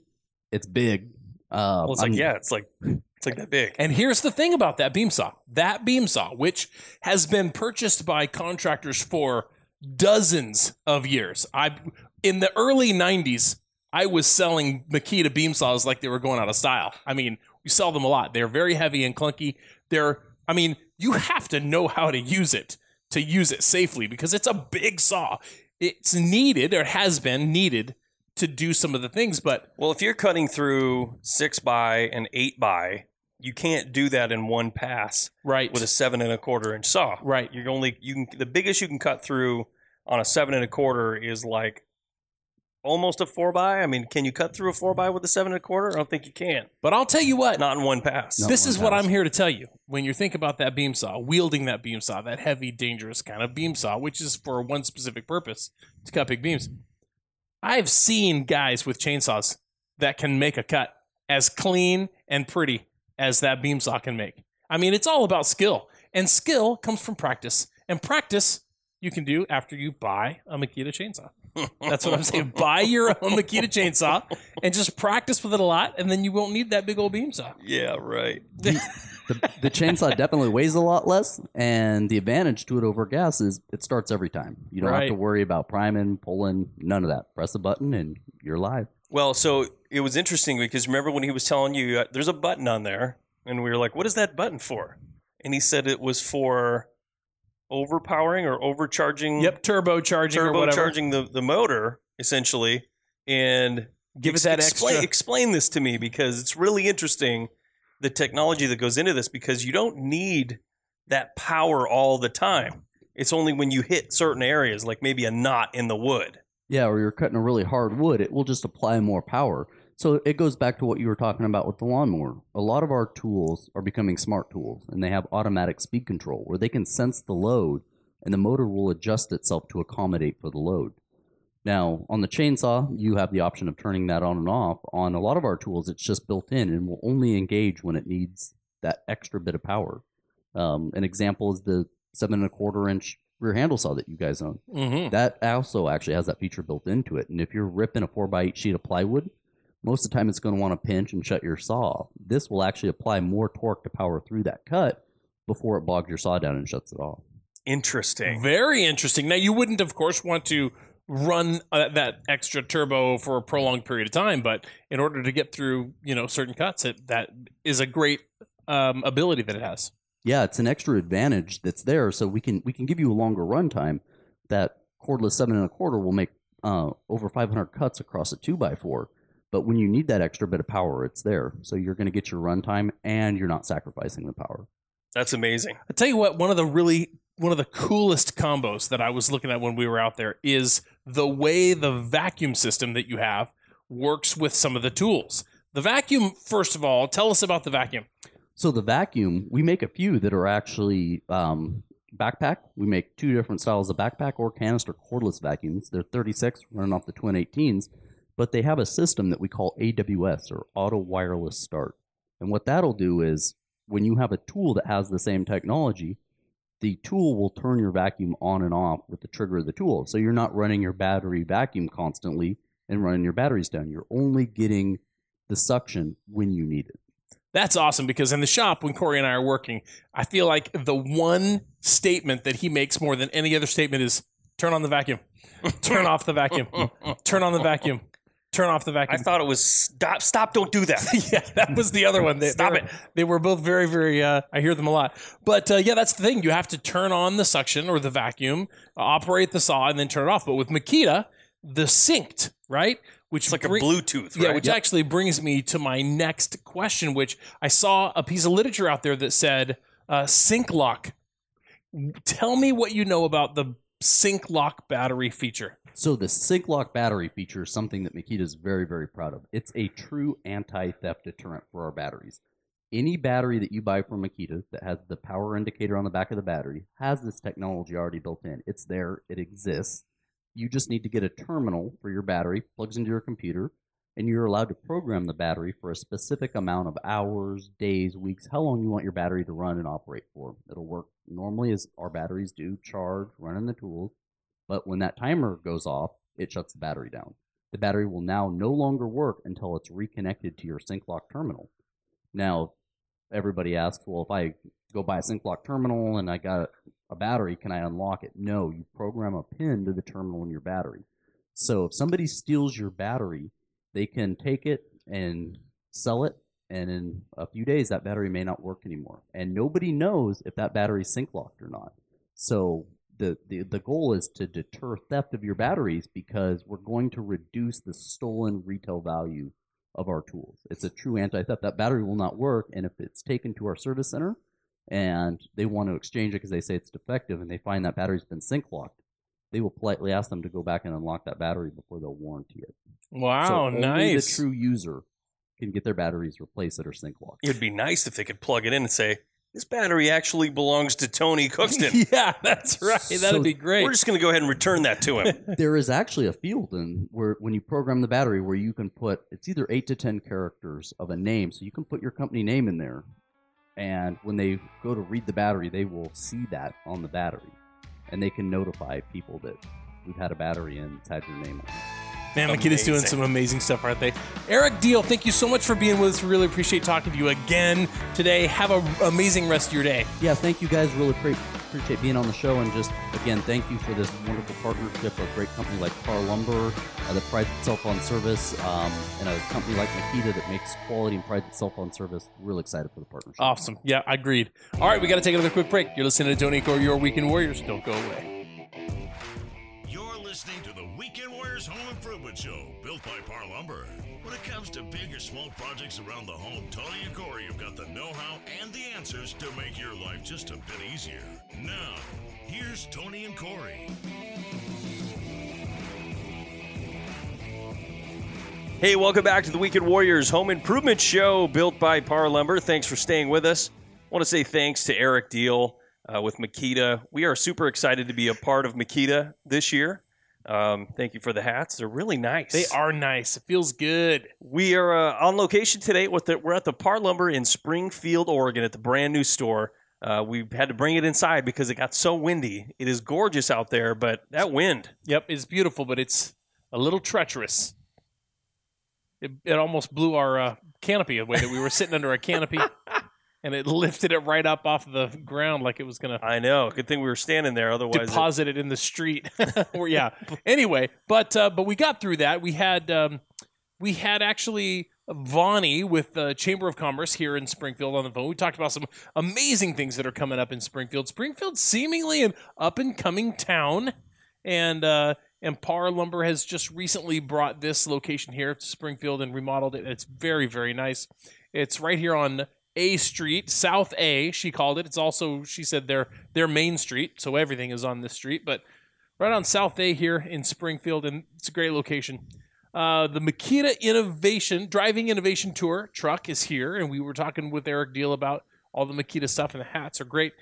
E: It's big. Uh,
A: Well, it's like
E: I'm-
A: yeah, it's like it's like that big.
B: and here's the thing about that beam saw. That beam saw, which has been purchased by contractors for dozens of years. I in the early 90s, I was selling Makita beam saws like they were going out of style. I mean, we sell them a lot. They're very heavy and clunky. They're I mean, you have to know how to use it to use it safely because it's a big saw. It's needed or has been needed to do some of the things, but
A: Well, if you're cutting through six by and eight by, you can't do that in one pass
B: right
A: with a seven and a quarter inch saw.
B: right
A: You're only you can the biggest you can cut through on a seven and a quarter is like almost a four by. I mean, can you cut through a four by with a seven and a quarter? I don't think you can.
B: But I'll tell you what,
A: Not in one pass.
E: No.
B: this
E: one
B: is what. I'm here to tell you. When you think about that beam saw, wielding that beam saw, that heavy, dangerous kind of beam saw, which is for one specific purpose to cut big beams. I've seen guys with chainsaws that can make a cut as clean and pretty as that beam saw can make. I mean, it's all about skill, and skill comes from practice, and practice you can do after you buy a Makita chainsaw. That's what I'm saying. <laughs> Buy your own Makita chainsaw and just practice with it a lot, and then you won't need that big old beam saw.
A: Yeah, right. <laughs>
E: the, the chainsaw definitely weighs a lot less, and the advantage to it over gas is it starts every time. You don't have to worry about priming, pulling, none of that. Press a button and you're live.
A: Well, so it was interesting because remember when he was telling you uh, there's a button on there, and we were like, "What is that button for?" And he said it was for overpowering or overcharging.
B: Yep, turbo charging or whatever.
A: turbocharging the the motor essentially, and
B: Give it that
A: explain,
B: extra-
A: Explain this to me because it's really interesting the technology that goes into this because you don't need that power all the time. It's only when you hit certain areas, like maybe a knot in the wood.
E: Yeah, or you're cutting a really hard wood, it will just apply more power. So it goes back to what you were talking about with the lawnmower. A lot of our tools are becoming smart tools, and they have automatic speed control where they can sense the load, and the motor will adjust itself to accommodate for the load. Now, on the chainsaw, you have the option of turning that on and off. On a lot of our tools, it's just built in and will only engage when it needs that extra bit of power. Um, an example is the seven and a quarter inch rear handle saw that you guys own
B: Mhm.
E: that also actually has that feature built into it. And if you're ripping a four by eight sheet of plywood, most of the time it's going to want to pinch and shut your saw. This will actually apply more torque to power through that cut before it bogs your saw down and shuts it off.
A: Interesting.
B: Very interesting. Now, you wouldn't, of course, want to run uh, that extra turbo for a prolonged period of time, but in order to get through, you know, certain cuts, it that is a great um, ability that it has.
E: Yeah, it's an extra advantage that's there, so we can we can give you a longer run time. That cordless seven and a quarter will make uh, over 500 cuts across a two by four. But when you need that extra bit of power, it's there. So you're going to get your run time, and you're not sacrificing the power.
A: That's amazing.
B: I tell you what, one of the really one of the coolest combos that I was looking at when we were out there is the way the vacuum system that you have works with some of the tools. The vacuum, first of all, tell us about the vacuum.
E: So the vacuum, we make a few that are actually um, backpack. We make two different styles of backpack or canister cordless vacuums. They're 36, running off the Twin 18s, but they have a system that we call AWS or Auto Wireless Start. And what that'll do is when you have a tool that has the same technology, the tool will turn your vacuum on and off with the trigger of the tool. So you're not running your battery vacuum constantly and running your batteries down. You're only getting the suction when you need it.
B: That's awesome because in the shop when Corey and I are working, I feel like the one statement that he makes more than any other statement is turn on the vacuum, <laughs> turn off the vacuum, turn on the vacuum, turn off the vacuum.
A: I thought it was stop. Stop! Don't do that. <laughs>
B: yeah, that was the other one. They,
A: Stop
B: they were-
A: it.
B: They were both very, very. Uh, I hear them a lot, but uh, yeah, that's the thing. You have to turn on the suction or the vacuum, uh, operate the saw, and then turn it off. But with Makita, the synced right, which
A: It's like a
B: bring-
A: Bluetooth,
B: yeah,
A: right?
B: which actually brings me to my next question, which I saw a piece of literature out there that said uh, sync lock. Tell me what you know about the sync lock battery feature.
E: So the sync lock battery feature is something that Makita is very, very proud of. It's a true anti-theft deterrent for our batteries. Any battery that you buy from Makita that has the power indicator on the back of the battery has this technology already built in. It's there, it exists. You just need to get a terminal for your battery, plugs into your computer, and you're allowed to program the battery for a specific amount of hours, days, weeks, how long you want your battery to run and operate for. It'll work normally as our batteries do, charge, running the tools. But when that timer goes off, it shuts the battery down. The battery will now no longer work until it's reconnected to your sync lock terminal. Now, everybody asks, well, if I go buy a sync lock terminal and I got a battery, can I unlock it? No, you program a pin to the terminal in your battery. So if somebody steals your battery, they can take it and sell it, and in a few days, that battery may not work anymore. And nobody knows if that battery sync locked or not. So the, the the goal is to deter theft of your batteries because we're going to reduce the stolen retail value of our tools. It's a true anti-theft. That battery will not work, and if it's taken to our service center and they want to exchange it because they say it's defective and they find that battery's been sync locked, they will politely ask them to go back and unlock that battery before they'll warranty it.
B: Wow,
E: so only
B: nice.
E: the true user can get their batteries replaced that are sync locked.
A: It'd be nice if they could plug it in and say, "This battery actually belongs to Tony Cookson." <laughs>
B: yeah, that's right. That'd be great.
A: We're just going to go ahead and return that to him. <laughs>
E: there is actually a field in where when you program the battery where you can put it's either eight to ten characters of a name, so you can put your company name in there, and when they go to read the battery, they will see that on the battery, and they can notify people that we've had a battery and it's had your name on it.
B: Man, Makita is
A: doing
B: some amazing stuff, aren't they? Eric Deal, thank you so much for being with us. We really appreciate talking to you again today. Have an amazing rest of your day.
E: Yeah, thank you guys. Really pre- appreciate being on the show. And just, again, thank you for this wonderful partnership. A great company like Par Lumber uh, that prides itself on service, um, and a company like Makita that makes quality and prides itself on service. Real excited for the partnership.
B: Awesome. Yeah, I agreed. All right, we got to take another quick break. You're listening to Tony Corey, your Weekend Warriors. Don't go away.
C: By Par Lumber. When it comes to big or small projects around the home, Tony and Corey have got the know-how and the answers to make your life just a bit easier. Now, here's Tony and Corey.
A: Hey, welcome back to the Weekend Warriors Home Improvement Show built by Par Lumber. Thanks for staying with us. I want to say thanks to Eric Deal uh, with Makita. We are super excited to be a part of Makita this year. Um, thank you for the hats. They're really nice.
B: They are nice. It feels good.
A: We are uh, on location today. With the, we're at the Par Lumber in Springfield, Oregon, at the brand new store. Uh, we had to bring it inside because it got so windy. It is gorgeous out there, but that wind.
B: Yep, it's beautiful, but it's a little treacherous. It, it almost blew our uh, canopy away that we were sitting under a canopy, <laughs> and it <laughs> lifted it right up off the ground like it was going to
A: I know. Good thing we were standing there. Otherwise, it-
B: deposit it in the street. <laughs> <laughs> or yeah. Anyway, but uh, but we got through that. We had um, we had actually Vonnie with the Chamber of Commerce here in Springfield on the phone. We talked about some amazing things that are coming up in Springfield. Springfield seemingly an up and coming town, and uh, and Par Lumber has just recently brought this location here to Springfield and remodeled it. It's very very nice. It's right here on A Street, South A. She called it. It's also she said their their main street, so everything is on this street, but right on South A here in Springfield, and it's a great location. Uh, the Makita Innovation Driving Innovation Tour truck is here, and we were talking with Eric Deal about all the Makita stuff, and the hats are great.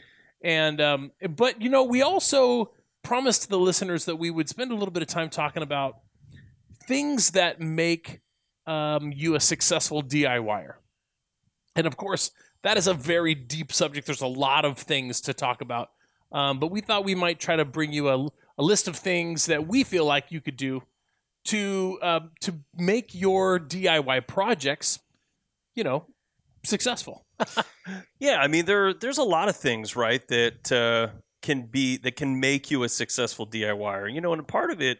B: And um, but you know, we also promised the listeners that we would spend a little bit of time talking about things that make um, you a successful DIYer. And of course, that is a very deep subject. There's a lot of things to talk about. Um, but we thought we might try to bring you a, a list of things that we feel like you could do to uh, to make your DIY projects, you know, successful. <laughs>
A: Yeah, I mean there there's a lot of things, right, that uh, can be that can make you a successful DIYer. You know, and part of it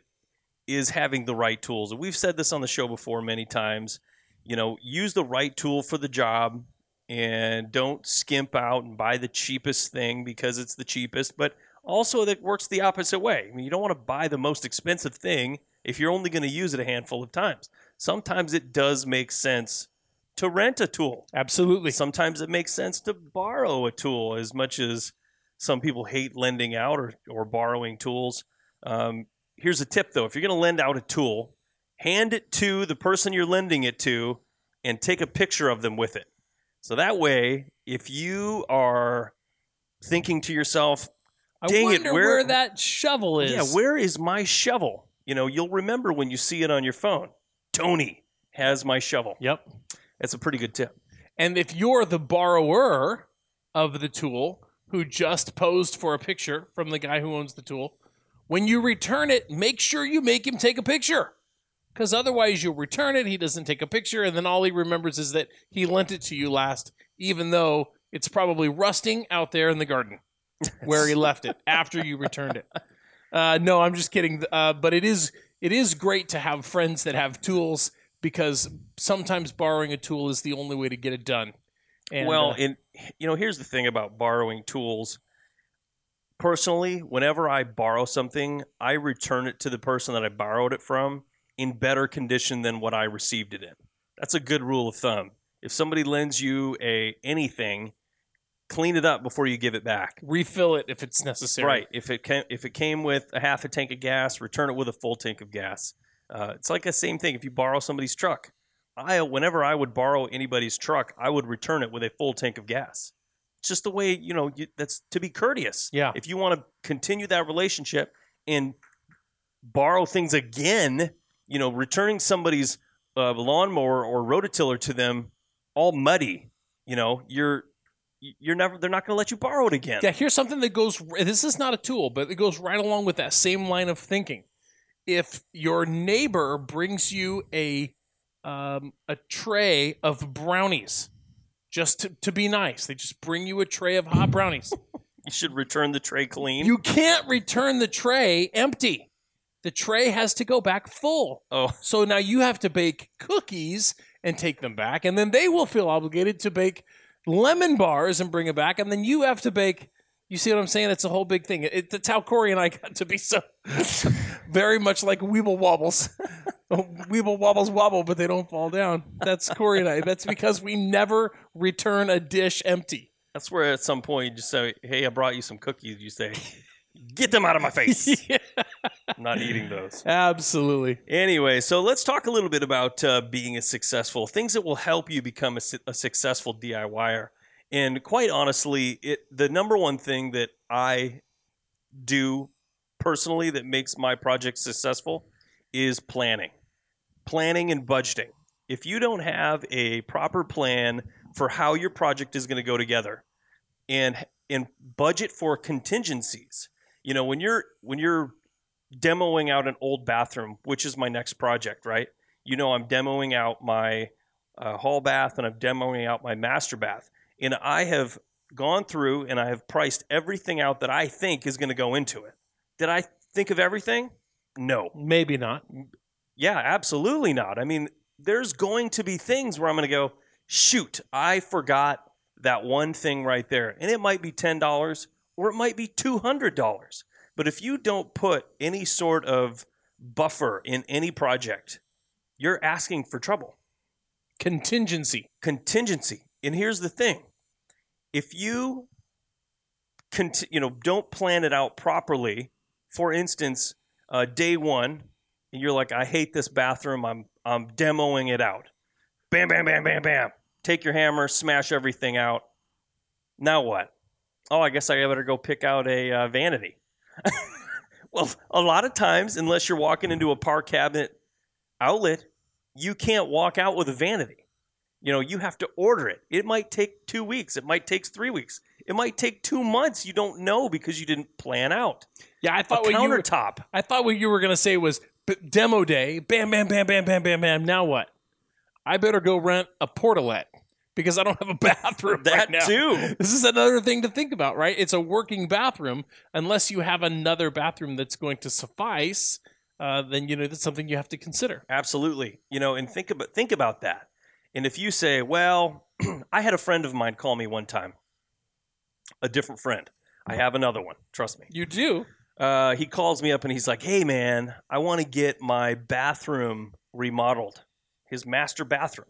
A: is having the right tools. We've said this on the show before many times. You know, use the right tool for the job and don't skimp out and buy the cheapest thing because it's the cheapest, but also that works the opposite way. I mean, you don't want to buy the most expensive thing if you're only going to use it a handful of times. Sometimes it does make sense to rent a tool.
B: Absolutely.
A: Sometimes it makes sense to borrow a tool as much as some people hate lending out or, or borrowing tools. Um, here's a tip though if you're going to lend out a tool, hand it to the person you're lending it to and take a picture of them with it. So that way, if you are thinking to yourself,
B: I
A: Dang it,
B: wonder
A: where-
B: where, that shovel is.
A: yeah, where is my shovel? You know, you'll remember when you see it on your phone. Tony has my shovel.
B: Yep.
A: That's a pretty good tip.
B: And if you're the borrower of the tool who just posed for a picture from the guy who owns the tool, when you return it, make sure you make him take a picture. Because otherwise, you'll return it, he doesn't take a picture, and then all he remembers is that he lent it to you last, even though it's probably rusting out there in the garden where he left it after you returned it. Uh, no, I'm just kidding. Uh, but it is it is great to have friends that have tools because sometimes borrowing a tool is the only way to get it done. And,
A: well,
B: uh,
A: and you know, here's the thing about borrowing tools. Personally, whenever I borrow something, I return it to the person that I borrowed it from in better condition than what I received it in. That's a good rule of thumb. If somebody lends you a anything, clean it up before you give it back.
B: refill it if it's necessary.
A: Right. If it came, if it came with a half a tank of gas, return it with a full tank of gas. Uh, it's like the same thing. If you borrow somebody's truck, I whenever I would borrow anybody's truck, I would return it with a full tank of gas. It's just the way you know. You, that's to be courteous.
B: Yeah.
A: If you want to continue that relationship and borrow things again, you know, returning somebody's uh, lawnmower or rototiller to them all muddy, you know, you're you're never they're not going to let you borrow it again.
B: Yeah, here's something that goes. This is not a tool, but it goes right along with that same line of thinking. if your neighbor brings you a um, a tray of brownies, just to, to be nice. They just bring you a tray of hot brownies. <laughs>
A: You should return the tray clean.
B: you can't return the tray empty. The tray has to go back full.
A: oh,
B: So now you have to bake cookies and take them back, and then they will feel obligated to bake lemon bars and bring it back, and then you have to bake. You see what I'm saying? It's a whole big thing. It, that's how Corey and I got to be so <laughs> very much like Weeble Wobbles. <laughs> Weeble Wobbles wobble, but they don't fall down. That's Corey and I. That's because we never return a dish empty.
A: that's where at some point you just say, "Hey, I brought you some cookies." You say, "Get them out of my face." <laughs> I'm not eating those. <laughs>
B: Absolutely.
A: Anyway, so let's talk a little bit about uh, being a successful things that will help you become a, a successful DIYer. And quite honestly, it the number one thing that I do personally that makes my project successful is planning, planning and budgeting. If you don't have a proper plan for how your project is going to go together, and and budget for contingencies, you know when you're when you're demoing out an old bathroom, which is my next project, right? You know, I'm demoing out my uh, hall bath and I'm demoing out my master bath. And I have gone through and I have priced everything out that I think is going to go into it. Did I think of everything? No.
B: Maybe not.
A: Yeah, absolutely not. I mean, there's going to be things where I'm going to go, shoot, I forgot that one thing right there. And it might be $10 or it might be $200. But if you don't put any sort of buffer in any project, you're asking for trouble.
B: Contingency.
A: Contingency. And here's the thing. If you cont- you know don't plan it out properly for instance uh, day one and you're like i hate this bathroom. I'm i'm demoing it out. Bam bam bam bam bam. Take your hammer smash everything out. Now what? Oh i guess i better go pick out a uh, vanity well a lot of times unless you're walking into a par cabinet outlet you can't walk out with a vanity you know, you have to order it. It might take two weeks. It might take three weeks. It might take two months. You don't know because you didn't plan out.
B: Yeah, I
A: A
B: thought what you were,
A: countertop.
B: I thought what you were going to say was b- demo day. Bam, bam, bam, bam, bam, bam, bam. Now what? I better go rent a portalet because I don't have a <laughs> bathroom
A: That
B: right now.
A: too.
B: This is another thing to think about, right? It's a working bathroom. Unless you have another bathroom that's going to suffice, uh, then you know that's something you have to consider.
A: Absolutely. You know, and think about think about that. And if you say, "Well, <clears throat> I had a friend of mine call me one time," a different friend. I have another one. Trust me.
B: You do.
A: Uh, he calls me up and he's like, "Hey, man, I want to get my bathroom remodeled, his master bathroom.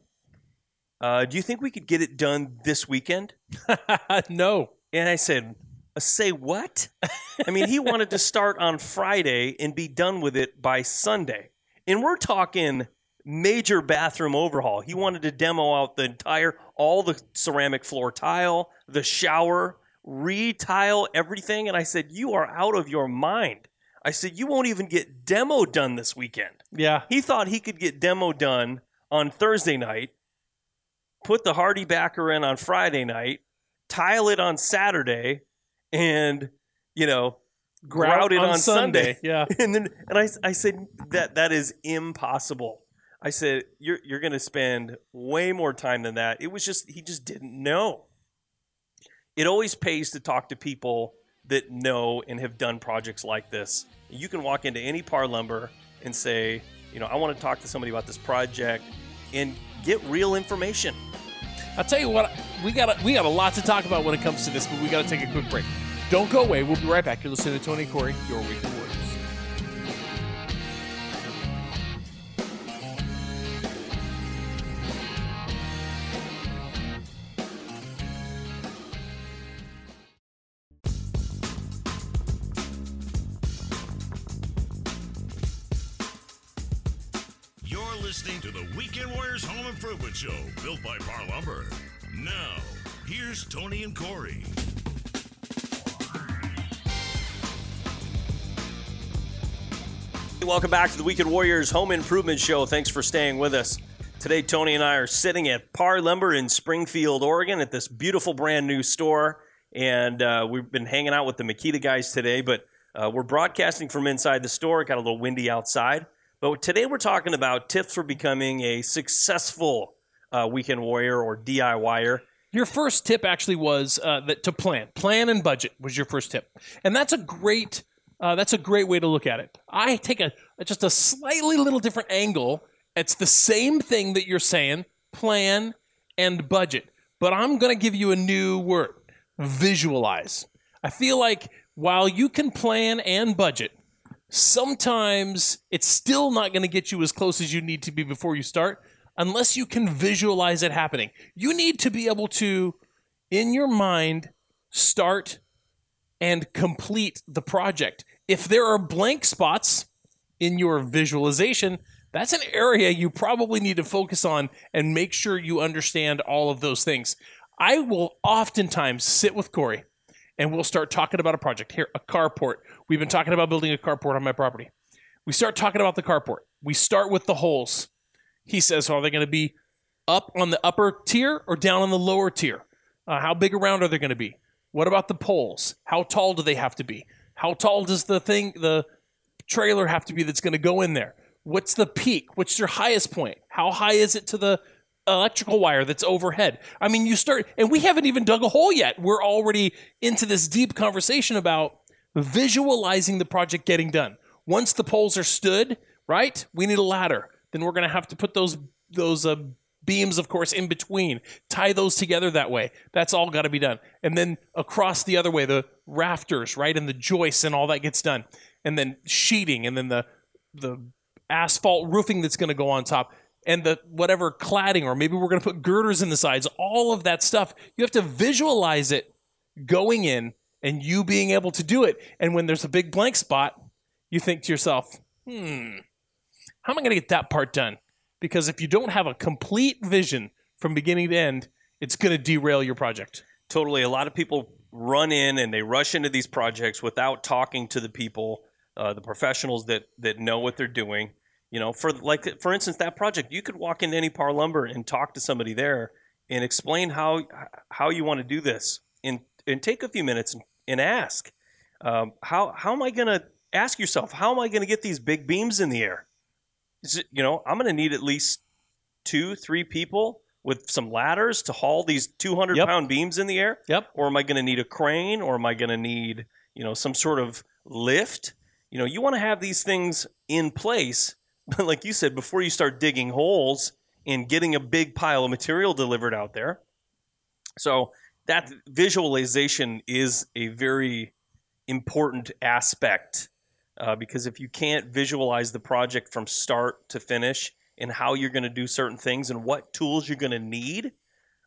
A: Uh, do you think we could get it done this weekend?" <laughs>
B: no.
A: And I said, "Uh, "Say what?" I mean, he wanted to start on Friday and be done with it by Sunday, and we're talking major bathroom overhaul. He wanted to demo out the entire, all the ceramic floor tile, the shower, re-tile everything. And I said, "You are out of your mind." I said, "You won't even get demo done this weekend."
B: Yeah.
A: He thought he could get demo done on Thursday night, put the HardieBacker in on Friday night, tile it on Saturday, and you know, grout it on, Sunday. <laughs>
B: Yeah.
A: And then, and I, I said that that is impossible. I said you're you're going to spend way more time than that. It was just he just didn't know. It always pays to talk to people that know and have done projects like this. You can walk into any par lumber and say, you know, I want to talk to somebody about this project and get real information.
B: I'll tell you what, we got a, we got a lot to talk about when it comes to this, but we got to take a quick break. Don't go away. We'll be right back. You're listening to Tony Corey, your weekly
C: here's Tony and Corey.
A: Welcome back to the Weekend Warriors Home Improvement Show. Thanks for staying with us. Today, Tony and I are sitting at Par Lumber in Springfield, Oregon, at this beautiful brand new store. And uh, we've been hanging out with the Makita guys today. But Uh, we're broadcasting from inside the store. It got a little windy outside. But today we're talking about tips for becoming a successful uh, weekend warrior or DIYer.
B: Your first tip actually was uh, that to plan, plan and budget was your first tip, and that's a great uh, that's a great way to look at it. I take a just a slightly little different angle. It's the same thing that you're saying, plan and budget, but I'm going to give you a new word: visualize. I feel like while you can plan and budget, sometimes it's still not going to get you as close as you need to be before you start unless you can visualize it happening. You need to be able to, in your mind, start and complete the project. If there are blank spots in your visualization, that's an area you probably need to focus on and make sure you understand all of those things. I will oftentimes sit with Corey and we'll start talking about a project. Here, a carport. We've been talking about building a carport on my property. We start talking about the carport. We start with the holes. He says, Are they going to be up on the upper tier or down on the lower tier? Uh, how big around are they going to be? What about the poles? How tall do they have to be? How tall does the thing, the trailer have to be that's going to go in there? What's the peak? What's your highest point? How high is it to the electrical wire that's overhead? I mean, you start, and we haven't even dug a hole yet. We're already into this deep conversation about visualizing the project getting done. Once the poles are stood, right? We need a ladder. Then we're going to have to put those those uh, beams, of course, in between. Tie those together that way. That's all got to be done. And then across the other way, the rafters, right, and the joists and all that gets done. And then sheeting, and then the the asphalt roofing that's going to go on top, and the whatever cladding, or maybe we're going to put girders in the sides. All of that stuff, you have to visualize it going in, and you being able to do it. And when there's a big blank spot, you think to yourself, hmm, how am I going to get that part done? Because if you don't have a complete vision from beginning to end, it's going to derail your project.
A: Totally. A lot of people run in and they rush into these projects without talking to the people, uh, the professionals that that know what they're doing. You know, for like for instance, that project, you could walk into any Par Lumber and talk to somebody there and explain how how you want to do this, and and take a few minutes and, and ask, um, how how am I going to ask yourself how am I going to get these big beams in the air? Is it, you know, I'm going to need at least two, three people with some ladders to haul these 200
B: Yep.
A: pound beams in the air?
B: Yep.
A: Or am I going to need a crane? Or am I going to need, you know, some sort of lift? You know, you want to have these things in place. <laughs> But like you said, before you start digging holes and getting a big pile of material delivered out there. So that visualization is a very important aspect uh, because if you can't visualize the project from start to finish and how you're going to do certain things and what tools you're going to need,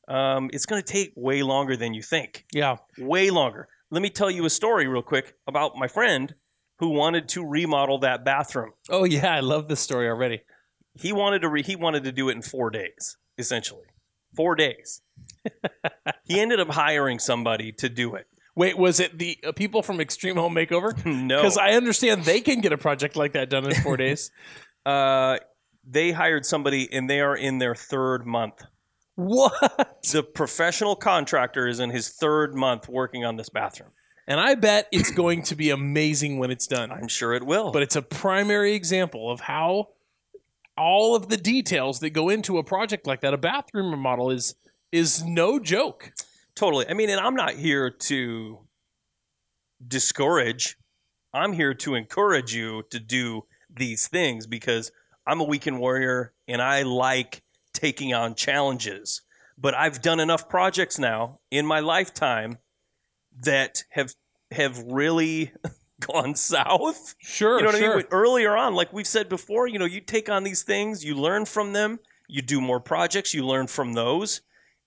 A: um, it's going to take way longer than you think.
B: Yeah.
A: Way longer. Let me tell you a story real quick about my friend who wanted to remodel that bathroom.
B: Oh yeah, I love this story already.
A: He wanted to re- he wanted to do it in four days, essentially, four days. <laughs> he ended up hiring somebody to do it.
B: Wait, was it the uh, people from Extreme Home Makeover? <laughs>
A: No,
B: Because I understand they can get a project like that done in four <laughs> days.
A: uh, they hired somebody and they are in their third month.
B: what?
A: The professional contractor is in his third month working on this bathroom.
B: And I bet it's going to be amazing when it's done.
A: I'm sure it will.
B: But it's a primary example of how all of the details that go into a project like that, a bathroom remodel, is is no joke.
A: Totally. I mean, and I'm not here to discourage. I'm here to encourage you to do these things because I'm a weekend warrior and I like taking on challenges. But I've done enough projects now in my lifetime that have have really <laughs> gone south.
B: Sure,
A: You know what
B: sure.
A: I mean? Earlier on, like we've said before, you know, you take on these things, you learn from them, you do more projects, you learn from those.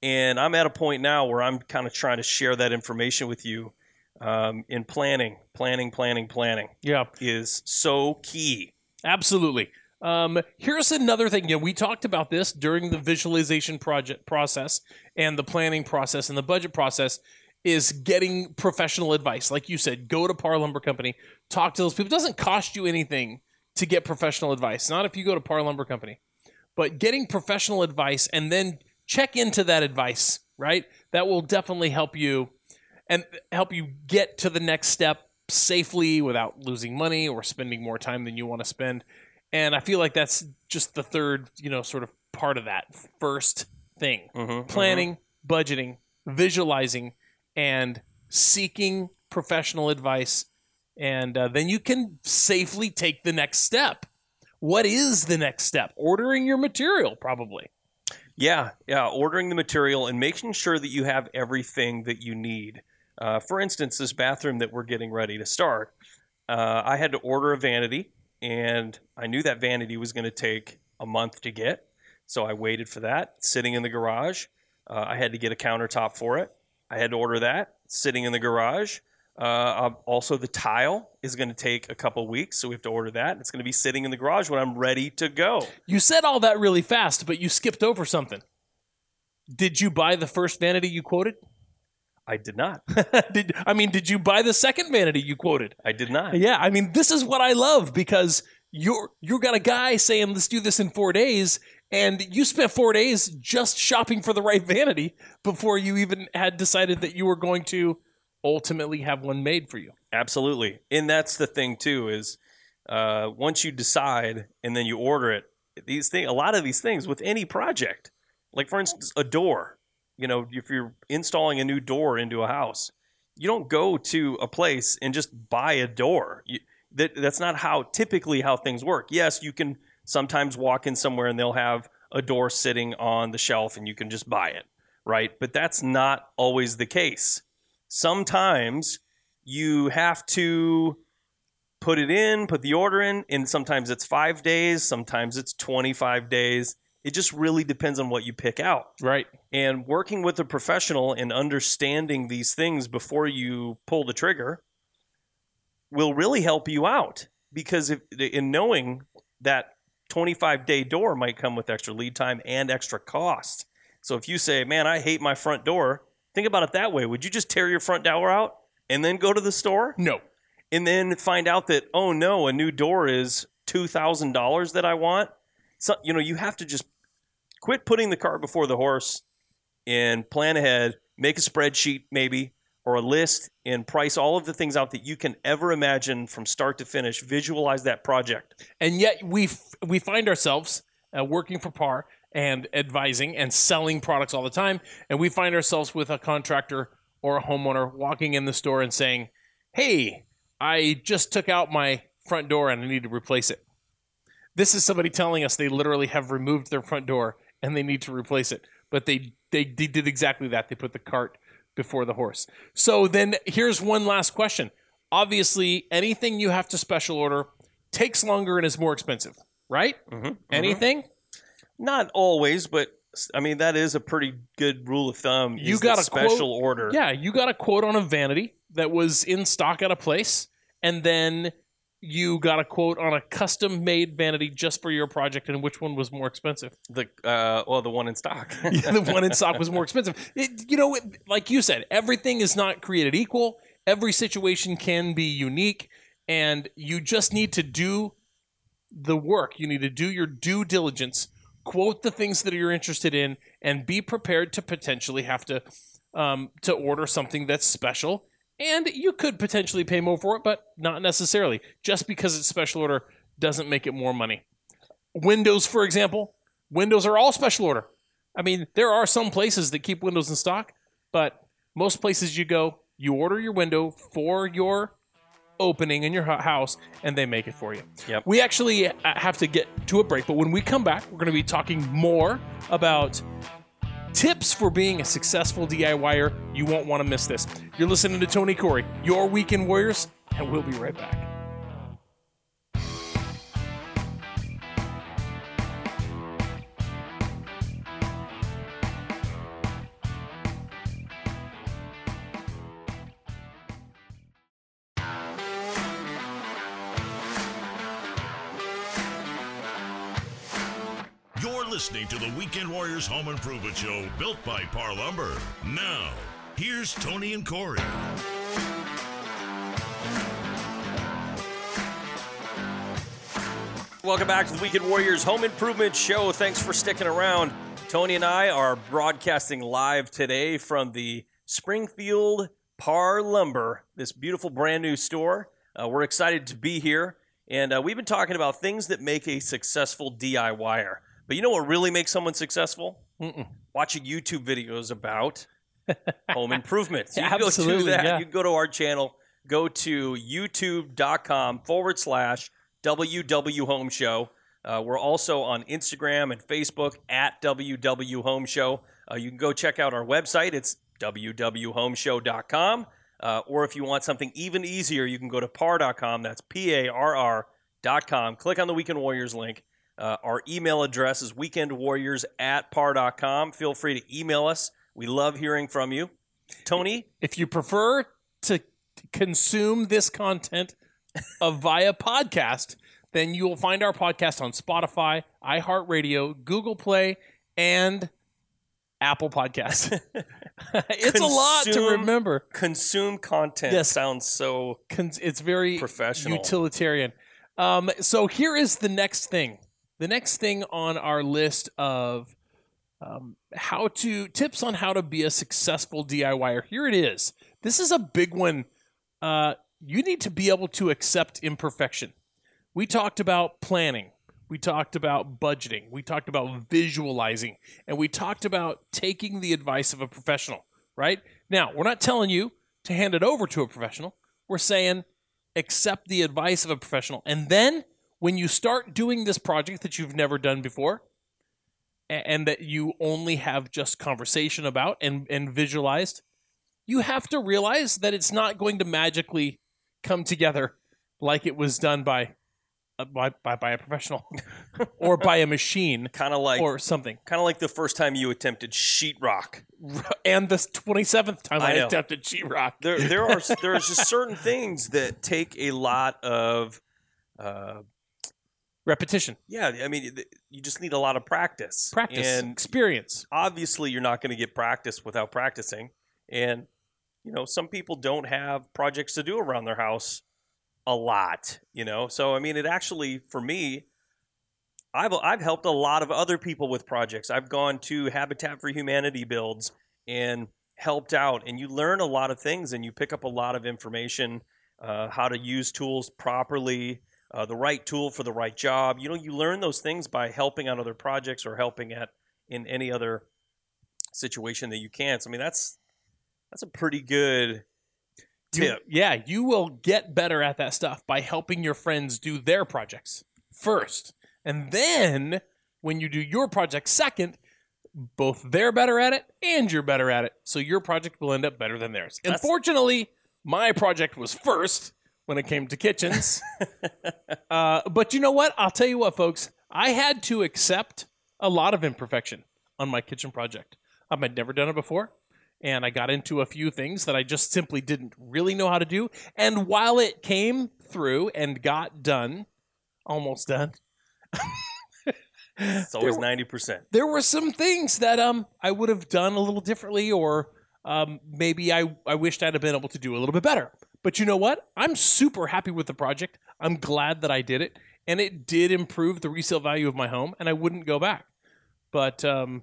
A: And I'm at a point now where I'm kind of trying to share that information with you. Um, in planning, planning, planning, planning
B: Yeah,
A: is so key.
B: absolutely. Um, here's another thing. You know, we talked about this during the visualization project process and the planning process and the budget process. Is getting professional advice, like you said. Go to Par Lumber Company, talk to those people. It doesn't cost you anything to get professional advice. Not if you go to Par Lumber Company, but getting professional advice and then check into that advice. Right, that will definitely help you and help you get to the next step safely without losing money or spending more time than you want to spend. And I feel like that's just the third, you know, sort of part of that first thing
A: Mhm,
B: planning, budgeting, visualizing, and seeking professional advice. And uh, then you can safely take the next step. What is the next step? Ordering your material, probably.
A: Yeah, yeah. Ordering the material and making sure that you have everything that you need. Uh, for instance, this bathroom that we're getting ready to start, uh, I had to order a vanity, and I knew that vanity was going to take a month to get. So I waited for that, sitting in the garage. Uh, I had to get a countertop for it. I had to order that, sitting in the garage. Uh, also, the tile is going to take a couple weeks, so we have to order that. It's going to be sitting in the garage when I'm ready to go.
B: You said all that really fast, but you skipped over something. Did you buy the first vanity you quoted?
A: I did not. <laughs>
B: did I mean did you buy the second vanity you quoted?
A: I did not.
B: Yeah, I mean this is what I love because you're you got a guy saying let's do this in 4 days and you spent 4 days just shopping for the right vanity before you even had decided that you were going to ultimately have one made for you.
A: Absolutely, and that's the thing too is uh, once you decide and then you order it, these things, a lot of these things with any project, like for instance, a door. You know, if you're installing a new door into a house, you don't go to a place and just buy a door. You, that that's not how typically how things work. Yes, you can sometimes walk in somewhere and they'll have a door sitting on the shelf and you can just buy it, right? But that's not always the case. Sometimes you have to put it in, put the order in, and sometimes it's five days, sometimes it's 25 days. It just really depends on what you pick out.
B: Right.
A: And working with a professional and understanding these things before you pull the trigger will really help you out because if, in knowing that 25 day door might come with extra lead time and extra cost. So if you say, man, I hate my front door, think about it that way. Would you just tear your front door out and then go to the store?
B: No.
A: and then find out that oh no, a new door is two thousand dollars that I want. So you know you have to just quit putting the cart before the horse and plan ahead. Make a spreadsheet maybe or a list and price all of the things out that you can ever imagine from start to finish. Visualize that project.
B: And yet we f- we find ourselves uh, working for PAR and advising and selling products all the time, and we find ourselves with a contractor or a homeowner walking in the store and saying, "Hey, I just took out my front door and I need to replace it." This is somebody telling us they literally have removed their front door and they need to replace it, but they they, they did exactly that. They put the cart before the horse. So then here's one last question. Obviously, anything you have to special order takes longer and is more expensive, right?
A: Mm-hmm.
B: Anything?
A: Not always, but I mean that is a pretty good rule of thumb.
B: You got a quote-
A: special order.
B: Yeah, you got a quote on a vanity that was in stock at a place, and then you got a quote on a custom made vanity just for your project, and which one was more expensive?
A: The uh, well, the one in stock. <laughs>
B: Yeah, the one in stock was more expensive. It, you know, it, like you said, everything is not created equal. Every situation can be unique, and you just need to do the work. You need to do your due diligence, quote the things that you're interested in, and be prepared to potentially have to um, to order something that's special. And you could potentially pay more for it, but not necessarily. Just because it's special order doesn't make it more money. Windows, for example, Windows are all special order. I mean, there are some places that keep Windows in stock, but most places you go, you order your window for your opening in your house, and they make it for you.
A: Yep.
B: We actually uh, have to get to a break, but when we come back, we're going to be talking more about tips for being a successful DIYer. You won't want to miss this. You're listening to Tony Corey, your Weekend Warriors, and we'll be right back.
C: Listening to the Weekend Warriors Home Improvement Show built by Par Lumber. Now, here's Tony and Corey.
A: Welcome back to the Weekend Warriors Home Improvement Show. Thanks for sticking around. Tony and I are broadcasting live today from the Springfield Par Lumber, this beautiful brand new store. Uh, we're excited to be here, and uh, we've been talking about things that make a successful DIYer. But you know what really makes someone successful?
B: Mm-mm.
A: Watching YouTube videos about <laughs> home improvement. You can go to that.
B: yeah.
A: You can go to our channel. Go to youtube.com forward slash WW Home Show. Uh, we're also on Instagram and Facebook at WW Home Show. Uh, you can go check out our website. It's www.homeshow.com. Uh, or if you want something even easier, you can go to par.com. That's P A R R.com. Click on the Weekend Warriors link. Uh, our email address is weekendwarriors at par.com. Feel free to email us. We love hearing from you. Tony,
B: If you prefer to consume this content uh, <laughs> via podcast, then you will find our podcast on Spotify, iHeartRadio, Google Play, and Apple Podcasts. <laughs> it's a lot to remember.
A: consume content
B: Yes.
A: sounds so
B: Con- It's very
A: professional.
B: utilitarian. Um, so here is the next thing. The next thing on our list of um, how to tips on how to be a successful DIYer. Here it is. This is a big one. Uh, you need to be able to accept imperfection. We talked about planning. We talked about budgeting. We talked about visualizing. And we talked about taking the advice of a professional, right? Now, we're not telling you to hand it over to a professional. We're saying accept the advice of a professional. And then when you start doing this project that you've never done before and that you only have just conversation about and, and visualized, you have to realize that it's not going to magically come together like it was done by uh, by, by, by a professional <laughs> or by a machine <laughs>
A: kind of like
B: or something.
A: kind of like the first time you attempted sheetrock. <laughs>
B: And the 27th time
A: I
B: I, attempted sheetrock.
A: There, there are there's just certain things that take a lot of, uh,
B: Repetition,
A: yeah. I mean, you just need a lot of practice.
B: practice,
A: and
B: experience.
A: obviously, you're not going to get practice without practicing. And you know, some people don't have projects to do around their house a lot. You know, so I mean, it actually for me. I've, I've helped a lot of other people with projects. I've gone to Habitat for Humanity builds and helped out, and you learn a lot of things and you pick up a lot of information, uh, how to use tools properly, uh, the right tool for the right job. You know, you learn those things by helping on other projects or helping at in any other situation that you can. So I mean, that's that's a pretty good
B: You-
A: tip.
B: yeah, you will get better at that stuff by helping your friends do their projects first. And then when you do your project second, both they're better at it and you're better at it. So your project will end up better than theirs.
A: That's-
B: Unfortunately, my project was first when it came to kitchens. uh, but you know what? I'll tell you what, folks. I had to accept a lot of imperfection on my kitchen project. Um, I'd never done it before and I got into a few things that I just simply didn't really know how to do. And while it came through and got done, almost done,
A: It's <laughs> always ninety percent.
B: there were some things that um I would have done a little differently, or um, maybe I I wished I'd have been able to do a little bit better. But you know what? I'm super happy with the project. I'm glad that I did it, and it did improve the resale value of my home, and I wouldn't go back. But um,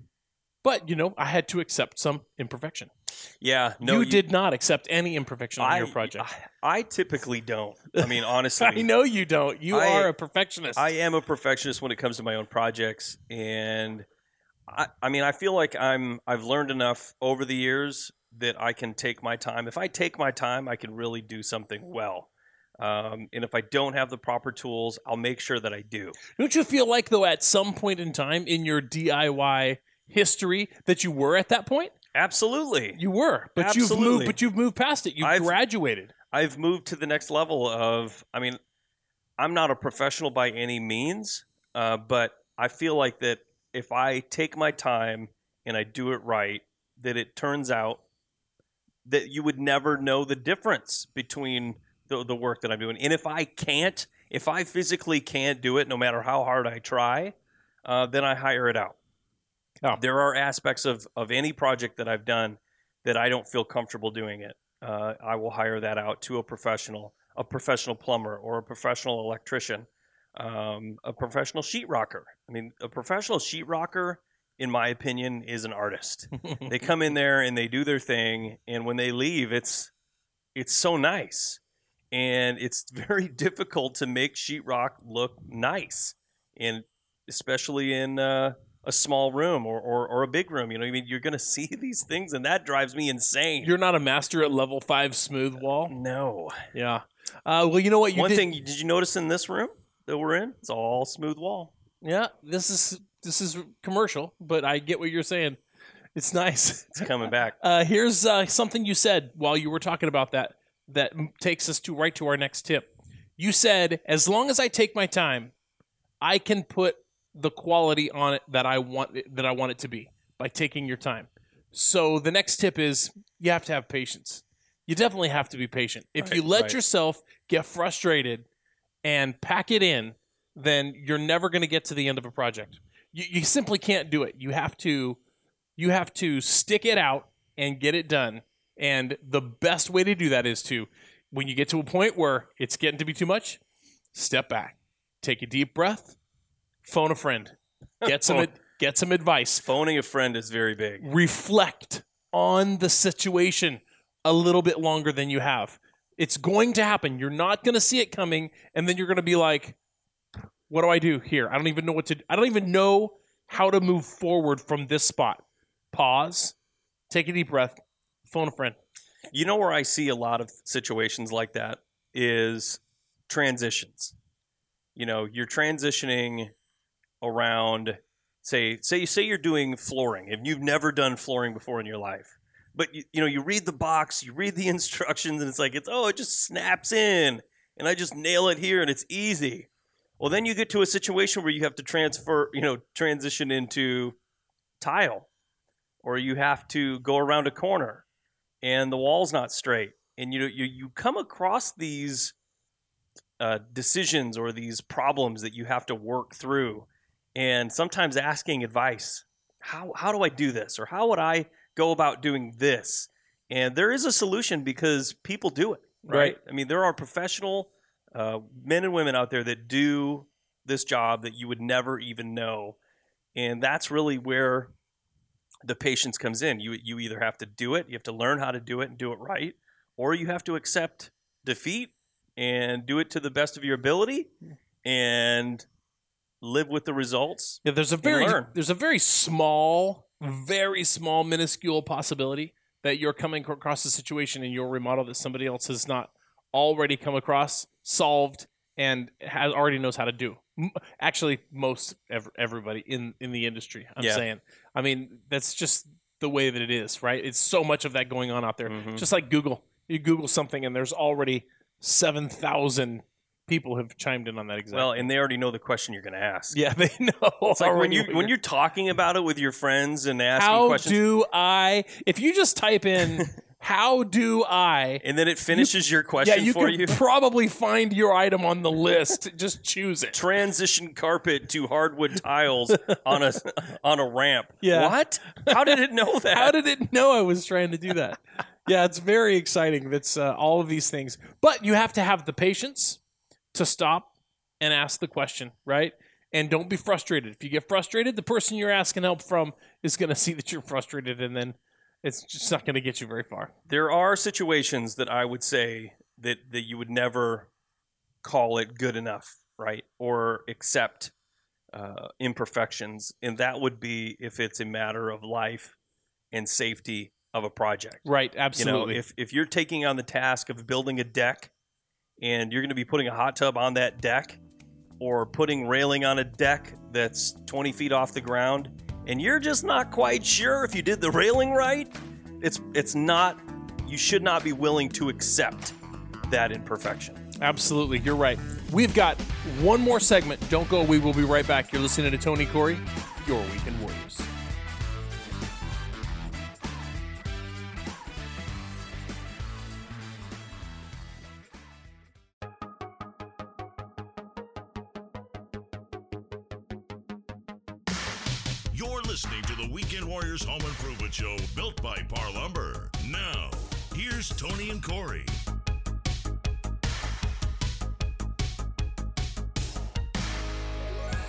B: but you know, I had to accept some imperfection.
A: Yeah, no,
B: you, did not accept any imperfection on
A: I,
B: your project.
A: I, I typically don't. I mean, <laughs> honestly,
B: I know you don't. You
A: I-
B: are a perfectionist.
A: I am a perfectionist when it comes to my own projects, and I, I mean, I feel like I'm. I've learned enough over the years that I can take my time. If I take my time, I can really do something well. Um, and if I don't have the proper tools, I'll make sure that I do.
B: don't you feel like though at some point in time in your DIY history that you were at that point?
A: Absolutely.
B: You were, but you've moved. But you've moved past it. You've
A: I've-
B: graduated.
A: I've moved to the next level of. I mean, I'm not a professional by any means, uh, but I feel like that if I take my time and I do it right, that it turns out that you would never know the difference between the, the work that I'm doing. And if I can't, if I physically can't do it, no matter how hard I try, uh, then I hire it out.
B: Oh.
A: There are aspects of, of any project that I've done that I don't feel comfortable doing it. Uh, I will hire that out to a professional, a professional plumber or a professional electrician, um, a professional sheetrocker. I mean, a professional sheetrocker, in my opinion, is an artist. <laughs> they come in there and they do their thing, and when they leave, it's it's so nice, and it's <laughs> very difficult to make sheetrock look nice, and especially in uh, a small room or, or or a big room. You know, I mean, you're going <laughs> to see these things, and that drives me insane.
B: You're not a master at level five smooth wall.
A: no.
B: Yeah. Uh, well, you know what? You
A: One
B: did,
A: thing, did you notice in this room that we're in? It's all smooth wall.
B: Yeah. This is this is commercial, but I get what you're saying. It's nice.
A: It's coming back. <laughs>
B: Uh, here's uh, something you said while you were talking about that that takes us to right to our next tip. You said, as long as I take my time, I can put the quality on it that I want it, that I want it to be by taking your time. So the next tip is you have to have patience. You definitely have to be patient. If you let
A: right.
B: yourself get frustrated and pack it in, then you're never going to get to the end of a project. You, you simply can't do it. You have to you have to stick it out and get it done. And the best way to do that is to, when you get to a point where it's getting to be too much, step back, take a deep breath, phone a friend, get some <laughs> oh. get some advice,
A: Phoning a friend is very big.
B: reflect on the situation a little bit longer than you have. It's going to happen. You're not going to see it coming, and then you're going to be like, "What do I do here? I don't even know what to. I don't even know how to move forward from this spot." Pause, take a deep breath, phone a friend.
A: You know where I see a lot of situations like that is transitions. You know, you're transitioning around say say you say you're doing flooring and you've never done flooring before in your life. But you, you know, you read the box, you read the <laughs> instructions and it's like it's oh, it just snaps in and I just nail it here and it's easy. Well, then you get to a situation where you have to transfer, you know, transition into tile or you have to go around a corner and the wall's not straight. And you you you come across these uh, decisions or these problems that you have to work through and sometimes asking advice. How how do I do this? Or how would I go about doing this? And there is a solution because people do it right,
B: Right.
A: I mean there are professional uh, men and women out there that do this job that you would never even know and that's really where the patience comes in. You you either have to do it, you have to learn how to do it and do it right, or you have to accept defeat and do it to the best of your ability and live with the results.
B: Yeah, there's a very there's a very small, very small, minuscule possibility that you're coming across a situation in your remodel that somebody else has not already come across, solved, and has already knows how to do. Actually, most ev- everybody in in the industry. I'm
A: Yeah.
B: saying. I mean, that's just the way that it is, right? It's so much of that going on out there.
A: Mhm.
B: Just like Google, you Google something and there's already seven thousand people have chimed in on that exact.
A: Well, and they already know the question you're going to ask.
B: yeah, <laughs> they know.
A: It's like when you when
B: you're-
A: talking about it with your friends and asking
B: how
A: questions,
B: do I? If you just type in <laughs> "How do I?"
A: and then it finishes your question
B: Yeah, you
A: for
B: can
A: you. <laughs>
B: probably find your item on the list. just choose it.
A: Transition carpet to hardwood tiles on a on a ramp.
B: Yeah.
A: What? How did it know that?
B: How did it know I was trying to do that? yeah, it's very exciting. That's uh, all of these things, but you have to have the patience to stop and ask the question, right? And don't be frustrated. If you get frustrated, the person you're asking help from is going to see that you're frustrated, and then it's just not going to get you very far.
A: there are situations that I would say that that you would never call it good enough, right? Or accept uh, imperfections, and that would be if it's a matter of life and safety of a project.
B: Right?
A: You know,
B: Absolutely.
A: if if you're taking on the task of building a deck, and you're going to be putting a hot tub on that deck, or putting railing on a deck that's 20 feet off the ground, and you're just not quite sure if you did the railing right, it's it's not. You should not be willing to accept that imperfection.
B: Absolutely, you're right. We've got one more segment. Don't go. We will be right back. You're listening to Tony Corey, your Weekend Warriors.
C: Here's Tony and Corey.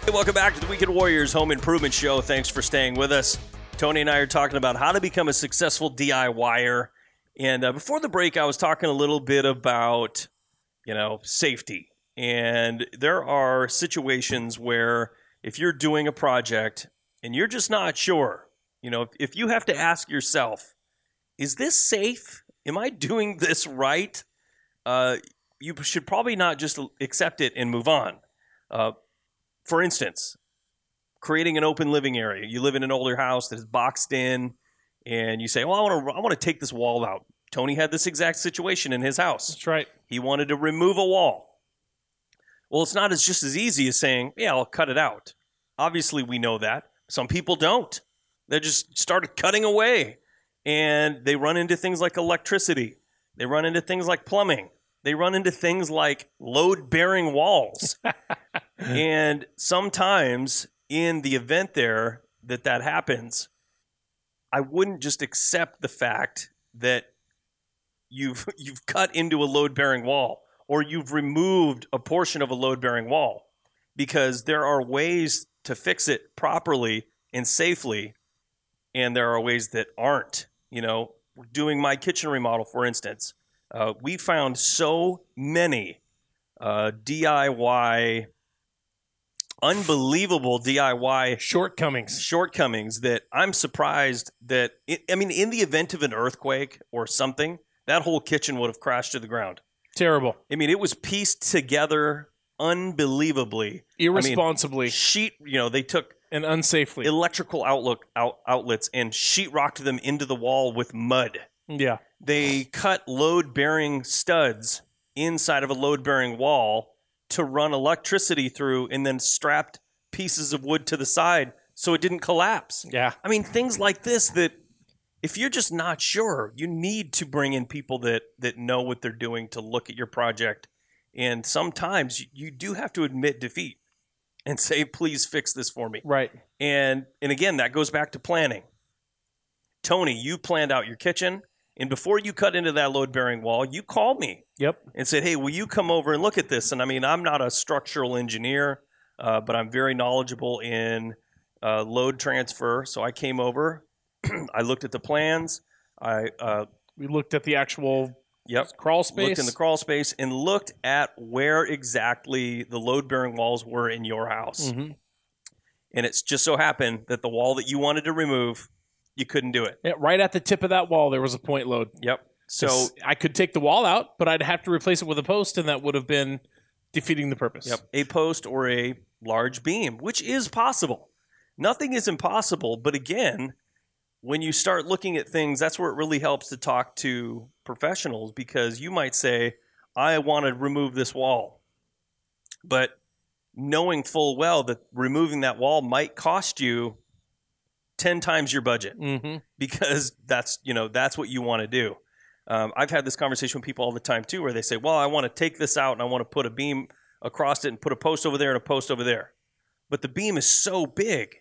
A: Hey, welcome back to the Weekend Warriors Home Improvement Show. Thanks for staying with us. Tony and I are talking about how to become a successful DIYer And uh, before the break, I was talking a little bit about, you know, safety. And there are situations where if you're doing a project and you're just not sure, you know, if, if you have to ask yourself, is this safe? Am I doing this right? Uh, you should probably not just accept it and move on. Uh, for instance, creating an open living area. You live in an older house that is boxed in, and you say, "Well, I want to, I want to take this wall out." Tony had this exact situation in his house.
B: That's right.
A: He wanted to remove a wall. Well, it's not as just as easy as saying, "Yeah, I'll cut it out." Obviously, we know that. Some people don't. They just started cutting away, and they run into things like electricity. They run into things like plumbing. They run into things like load-bearing walls. <laughs> and sometimes in the event there that that happens, I wouldn't just accept the fact that you've <laughs> you've cut into a load bearing wall or you've removed a portion of a load bearing wall because there are ways to fix it properly and safely and there are ways that aren't you know doing my kitchen remodel for instance uh, we found so many uh, diy unbelievable diy
B: Shortcomings.
A: shortcomings that I'm surprised that I mean in the event of an earthquake or something that whole kitchen would have crashed to the ground.
B: Terrible.
A: I mean it was pieced together unbelievably.
B: Irresponsibly
A: Sheet, you know, they took
B: and unsafely.
A: electrical outlook out, outlets and sheetrocked them into the wall with mud.
B: yeah.
A: They cut load bearing studs inside of a load bearing wall to run electricity through and then strapped pieces of wood to the side so it didn't collapse.
B: Yeah.
A: I mean, things like this that if you're just not sure, you need to bring in people that that know what they're doing to look at your project. And sometimes you- you do have to admit defeat and say, "Please fix this for me."
B: Right.
A: And and again, that goes back to planning. Tony, you planned out your kitchen, and before you cut into that load bearing wall, you called me
B: Yep.
A: and said, "Hey, will you come over and look at this?" And I mean, I'm not a structural engineer, uh, but I'm very knowledgeable in uh, load transfer. So I came over, <clears throat> I looked at the plans, I uh,
B: We looked at the actual
A: yep
B: crawl space.
A: looked in the crawl space and looked at where exactly the load bearing walls were in your house.
B: Mhm.
A: And it's just so happened that the wall that you wanted to remove, you couldn't do it.
B: Yeah, right at the tip of that wall, there was a point load.
A: Yep. So
B: I could take the wall out, but I'd have to replace it with a post, and that would have been defeating the purpose.
A: Yep. A post or a large beam, which is possible. Nothing is impossible, but again, when you start looking at things, that's where it really helps to talk to professionals because you might say, I want to remove this wall. But knowing full well that removing that wall might cost you 10 times your budget
B: Mm-hmm.
A: because that's you know that's what you want to do. Um, I've had this conversation with people all the time too, where they say, "Well, I want to take this out and I want to put a beam across it and put a post over there and a post over there," but the beam is so big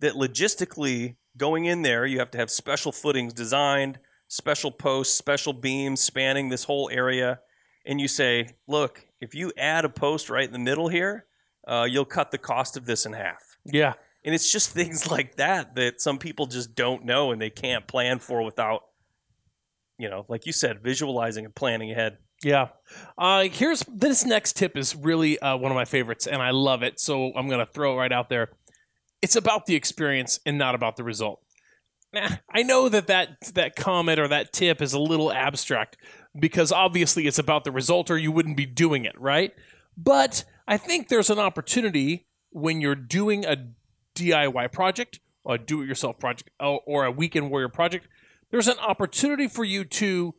A: that logistically going in there, you have to have special footings designed, special posts, special beams spanning this whole area, and you say, "Look, if you add a post right in the middle here, uh, you'll cut the cost of this in half."
B: Yeah.
A: And it's just <laughs> things like that that some people just don't know and they can't plan for without, you know, like you said, visualizing and planning ahead.
B: Yeah. Uh, here's this next tip is really uh, one of my favorites, and I love it. So I'm going to throw it right out there. It's about the experience and not about the result. I know that, that that comment or that tip is a little abstract because obviously it's about the result or you wouldn't be doing it, right? But I think there's an opportunity when you're doing a DIY project, or a do it yourself project, or or a weekend warrior project. There's an opportunity for you to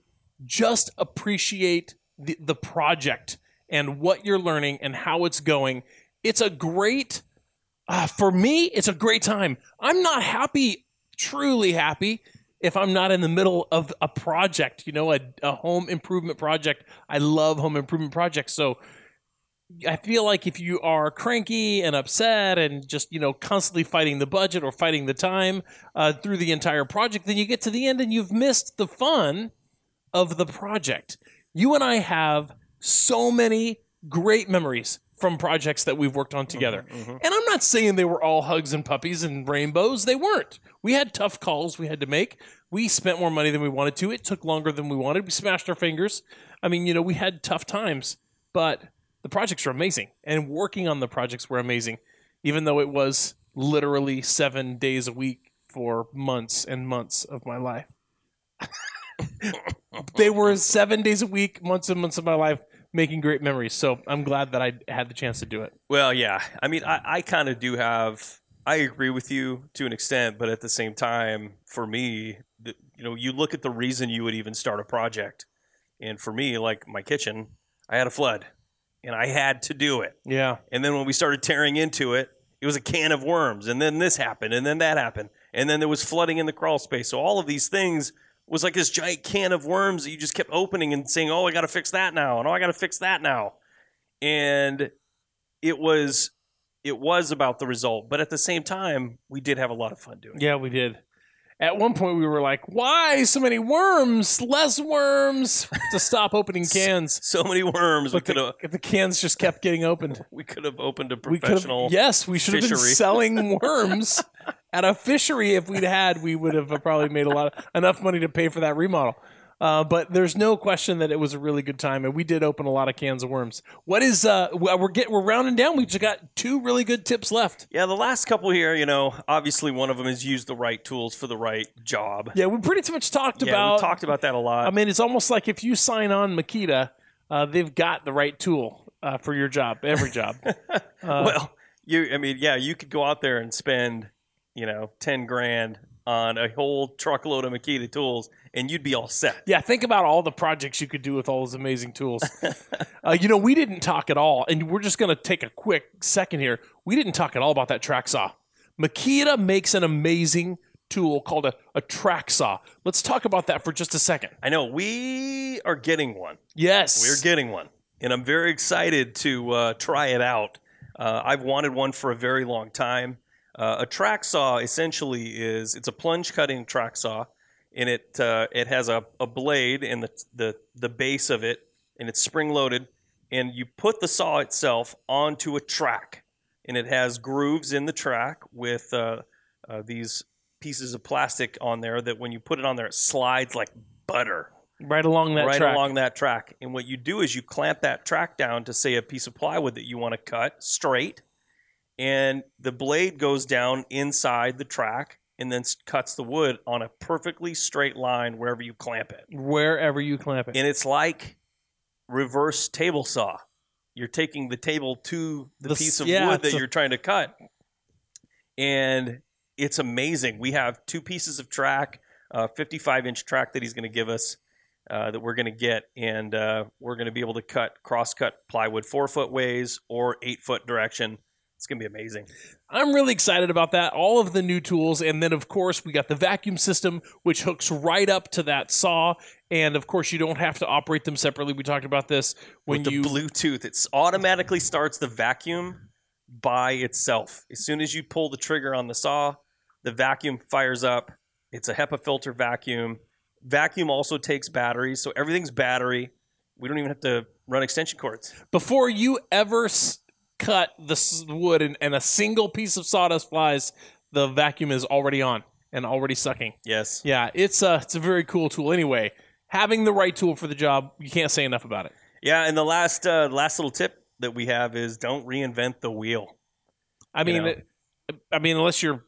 B: just appreciate the, the project and what you're learning and how it's going. It's a great, uh, for me, it's a great time. I'm not happy, truly happy, if I'm not in the middle of a project, you know, a, a home improvement project. I love home improvement projects. So I feel like if you are cranky and upset and just, you know, constantly fighting the budget or fighting the time uh, through the entire project, then you get to the end and you've missed the fun of the project. You and I have so many great memories from projects that we've worked on together.
A: Mhm, mhm.
B: And I'm not saying they were all hugs and puppies and rainbows. They weren't. We had tough calls we had to make. We spent more money than we wanted to. It took longer than we wanted. We smashed our fingers. I mean, you know, we had tough times, but the projects were amazing. And working on the projects were amazing, even though it was literally seven days a week for months and months of my life. <laughs> they were seven days a week, months and months of my life, making great memories. So I'm glad that I had the chance to do it.
A: Well, yeah. I mean, I, I kind of do have. I agree with you to an extent, but at the same time, for me, the, you know, you look at the reason you would even start a project, and for me, like my kitchen, I had a flood, and I had to do it.
B: Yeah.
A: And then when we started tearing into it, it was a can of worms, and then this happened, and then that happened, and then there was flooding in the crawl space. So all of these things was like this giant can of worms that you just kept opening and saying, "Oh, I got to fix that now," and "Oh, I got to fix that now," and it was it was about the result, but at the same time, we did have a lot of fun doing it.
B: Yeah, we did. At one point, we were like, "Why so many worms? Less worms!" to stop opening <laughs> cans.
A: So many worms. we could have
B: the, the cans just kept getting opened. <laughs>
A: we could have opened a
B: We
A: professional.
B: have, yes, we should have been selling <laughs> worms at a fishery. If we'd had, we would have probably made a lot enough money to pay for that remodel. Uh, but there's no question that it was a really good time, and we did open a lot of cans of worms. What is uh, we're getting we're rounding down. We just got two really good tips left.
A: Yeah, the last couple here, you know, obviously one of them is use the right tools for the right job.
B: Yeah, we pretty much talked
A: Yeah,
B: about
A: we talked about that a lot.
B: I mean, it's almost like if you sign on Makita, uh, they've got the right tool uh, for your job, every job. <laughs> Uh,
A: well, you, I mean, yeah, you could go out there and spend, you know, ten grand on a whole truckload of Makita tools, and you'd be all set.
B: yeah, think about all the projects you could do with all those amazing tools. <laughs> uh, you know, we didn't talk at all, and we're just going to take a quick second here. We didn't talk at all about that track saw. Makita makes an amazing tool called a, a track saw. Let's talk about that for just a second.
A: I know we are getting one.
B: Yes.
A: We're getting one, and I'm very excited to uh, try it out. Uh, I've wanted one for a very long time. Uh, a track saw essentially is it's a plunge cutting track saw, and it uh, it has a, a blade in the, the the base of it, and it's spring loaded, and you put the saw itself onto a track, and it has grooves in the track with uh, uh, these pieces of plastic on there that when you put it on there, it slides like butter
B: right along that
A: right
B: track.
A: along that track. And what you do is you clamp that track down to say a piece of plywood that you want to cut straight, and the blade goes down inside the track and then cuts the wood on a perfectly straight line wherever you clamp it.
B: wherever you clamp it.
A: And it's like reverse table saw. You're taking the table to the,
B: The
A: piece of
B: yeah,
A: wood that
B: a-
A: you're trying to cut. And it's amazing. We have two pieces of track, uh, 55 inch track that he's going to give us uh, that we're going to get. And uh, we're going to be able to cut, cross cut plywood four foot ways or eight foot direction. It's going to be amazing.
B: I'm really excited about that. All of the new tools. And then, of course, we got the vacuum system, which hooks right up to that saw. And, of course, you don't have to operate them separately. We talked about this when
A: With the
B: you.
A: Bluetooth, it automatically starts the vacuum by itself. As soon as you pull the trigger on the saw, the vacuum fires up. It's a HEPA filter vacuum. Vacuum also takes batteries, so everything's battery. We don't even have to run extension cords.
B: before you ever s- cut the wood and, and a single piece of sawdust flies, the vacuum is already on and already sucking.
A: Yes.
B: Yeah, it's a, it's a very cool tool. Anyway, having the right tool for the job, you can't say enough about it.
A: Yeah, and the last uh, last little tip that we have is don't reinvent the wheel.
B: I
A: You
B: mean,
A: know.
B: it- I mean, unless you're,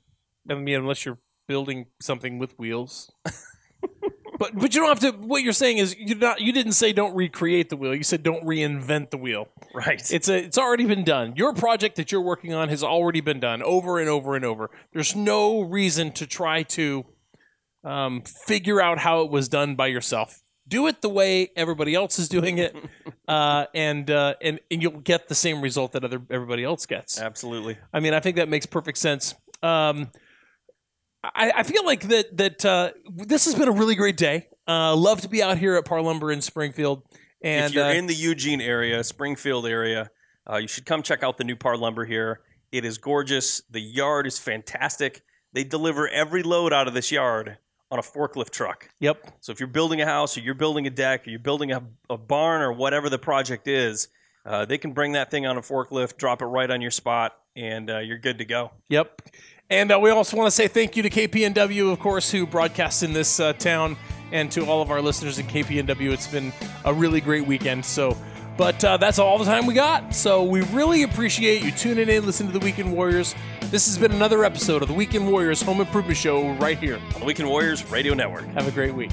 B: I mean, unless you're building something with wheels. <laughs> but but you don't have to. What you're saying is you not you didn't say don't recreate the wheel. You said don't reinvent the wheel.
A: Right.
B: It's a it's already been done. Your project that you're working on has already been done over and over and over. There's no reason to try to um, figure out how it was done by yourself. Do it the way everybody else is doing it, <laughs> uh, and uh, and and you'll get the same result that other everybody else gets.
A: Absolutely.
B: I mean, I think that makes perfect sense. Um, I, I feel like that that uh, this has been a really great day. Uh, love to be out here at Par Lumber in Springfield. And
A: if you're
B: uh,
A: in the Eugene area, Springfield area, uh, you should come check out the new Par Lumber here. It is gorgeous. The yard is fantastic. They deliver every load out of this yard on a forklift truck.
B: yep,
A: So if you're building a house or you're building a deck or you're building a, a barn or whatever the project is, Uh, they can bring that thing on a forklift, drop it right on your spot, and uh, you're good to go.
B: Yep. And uh, we also want to say thank you to KPNW, of course, who broadcasts in this uh, town, and to all of our listeners at KPNW. It's been a really great weekend. So, but uh, that's all the time we got. So we really appreciate you tuning in, listening to the Weekend Warriors. This has been another episode of the Weekend Warriors Home Improvement Show right here.
A: On the Weekend Warriors Radio Network.
B: Have a great week.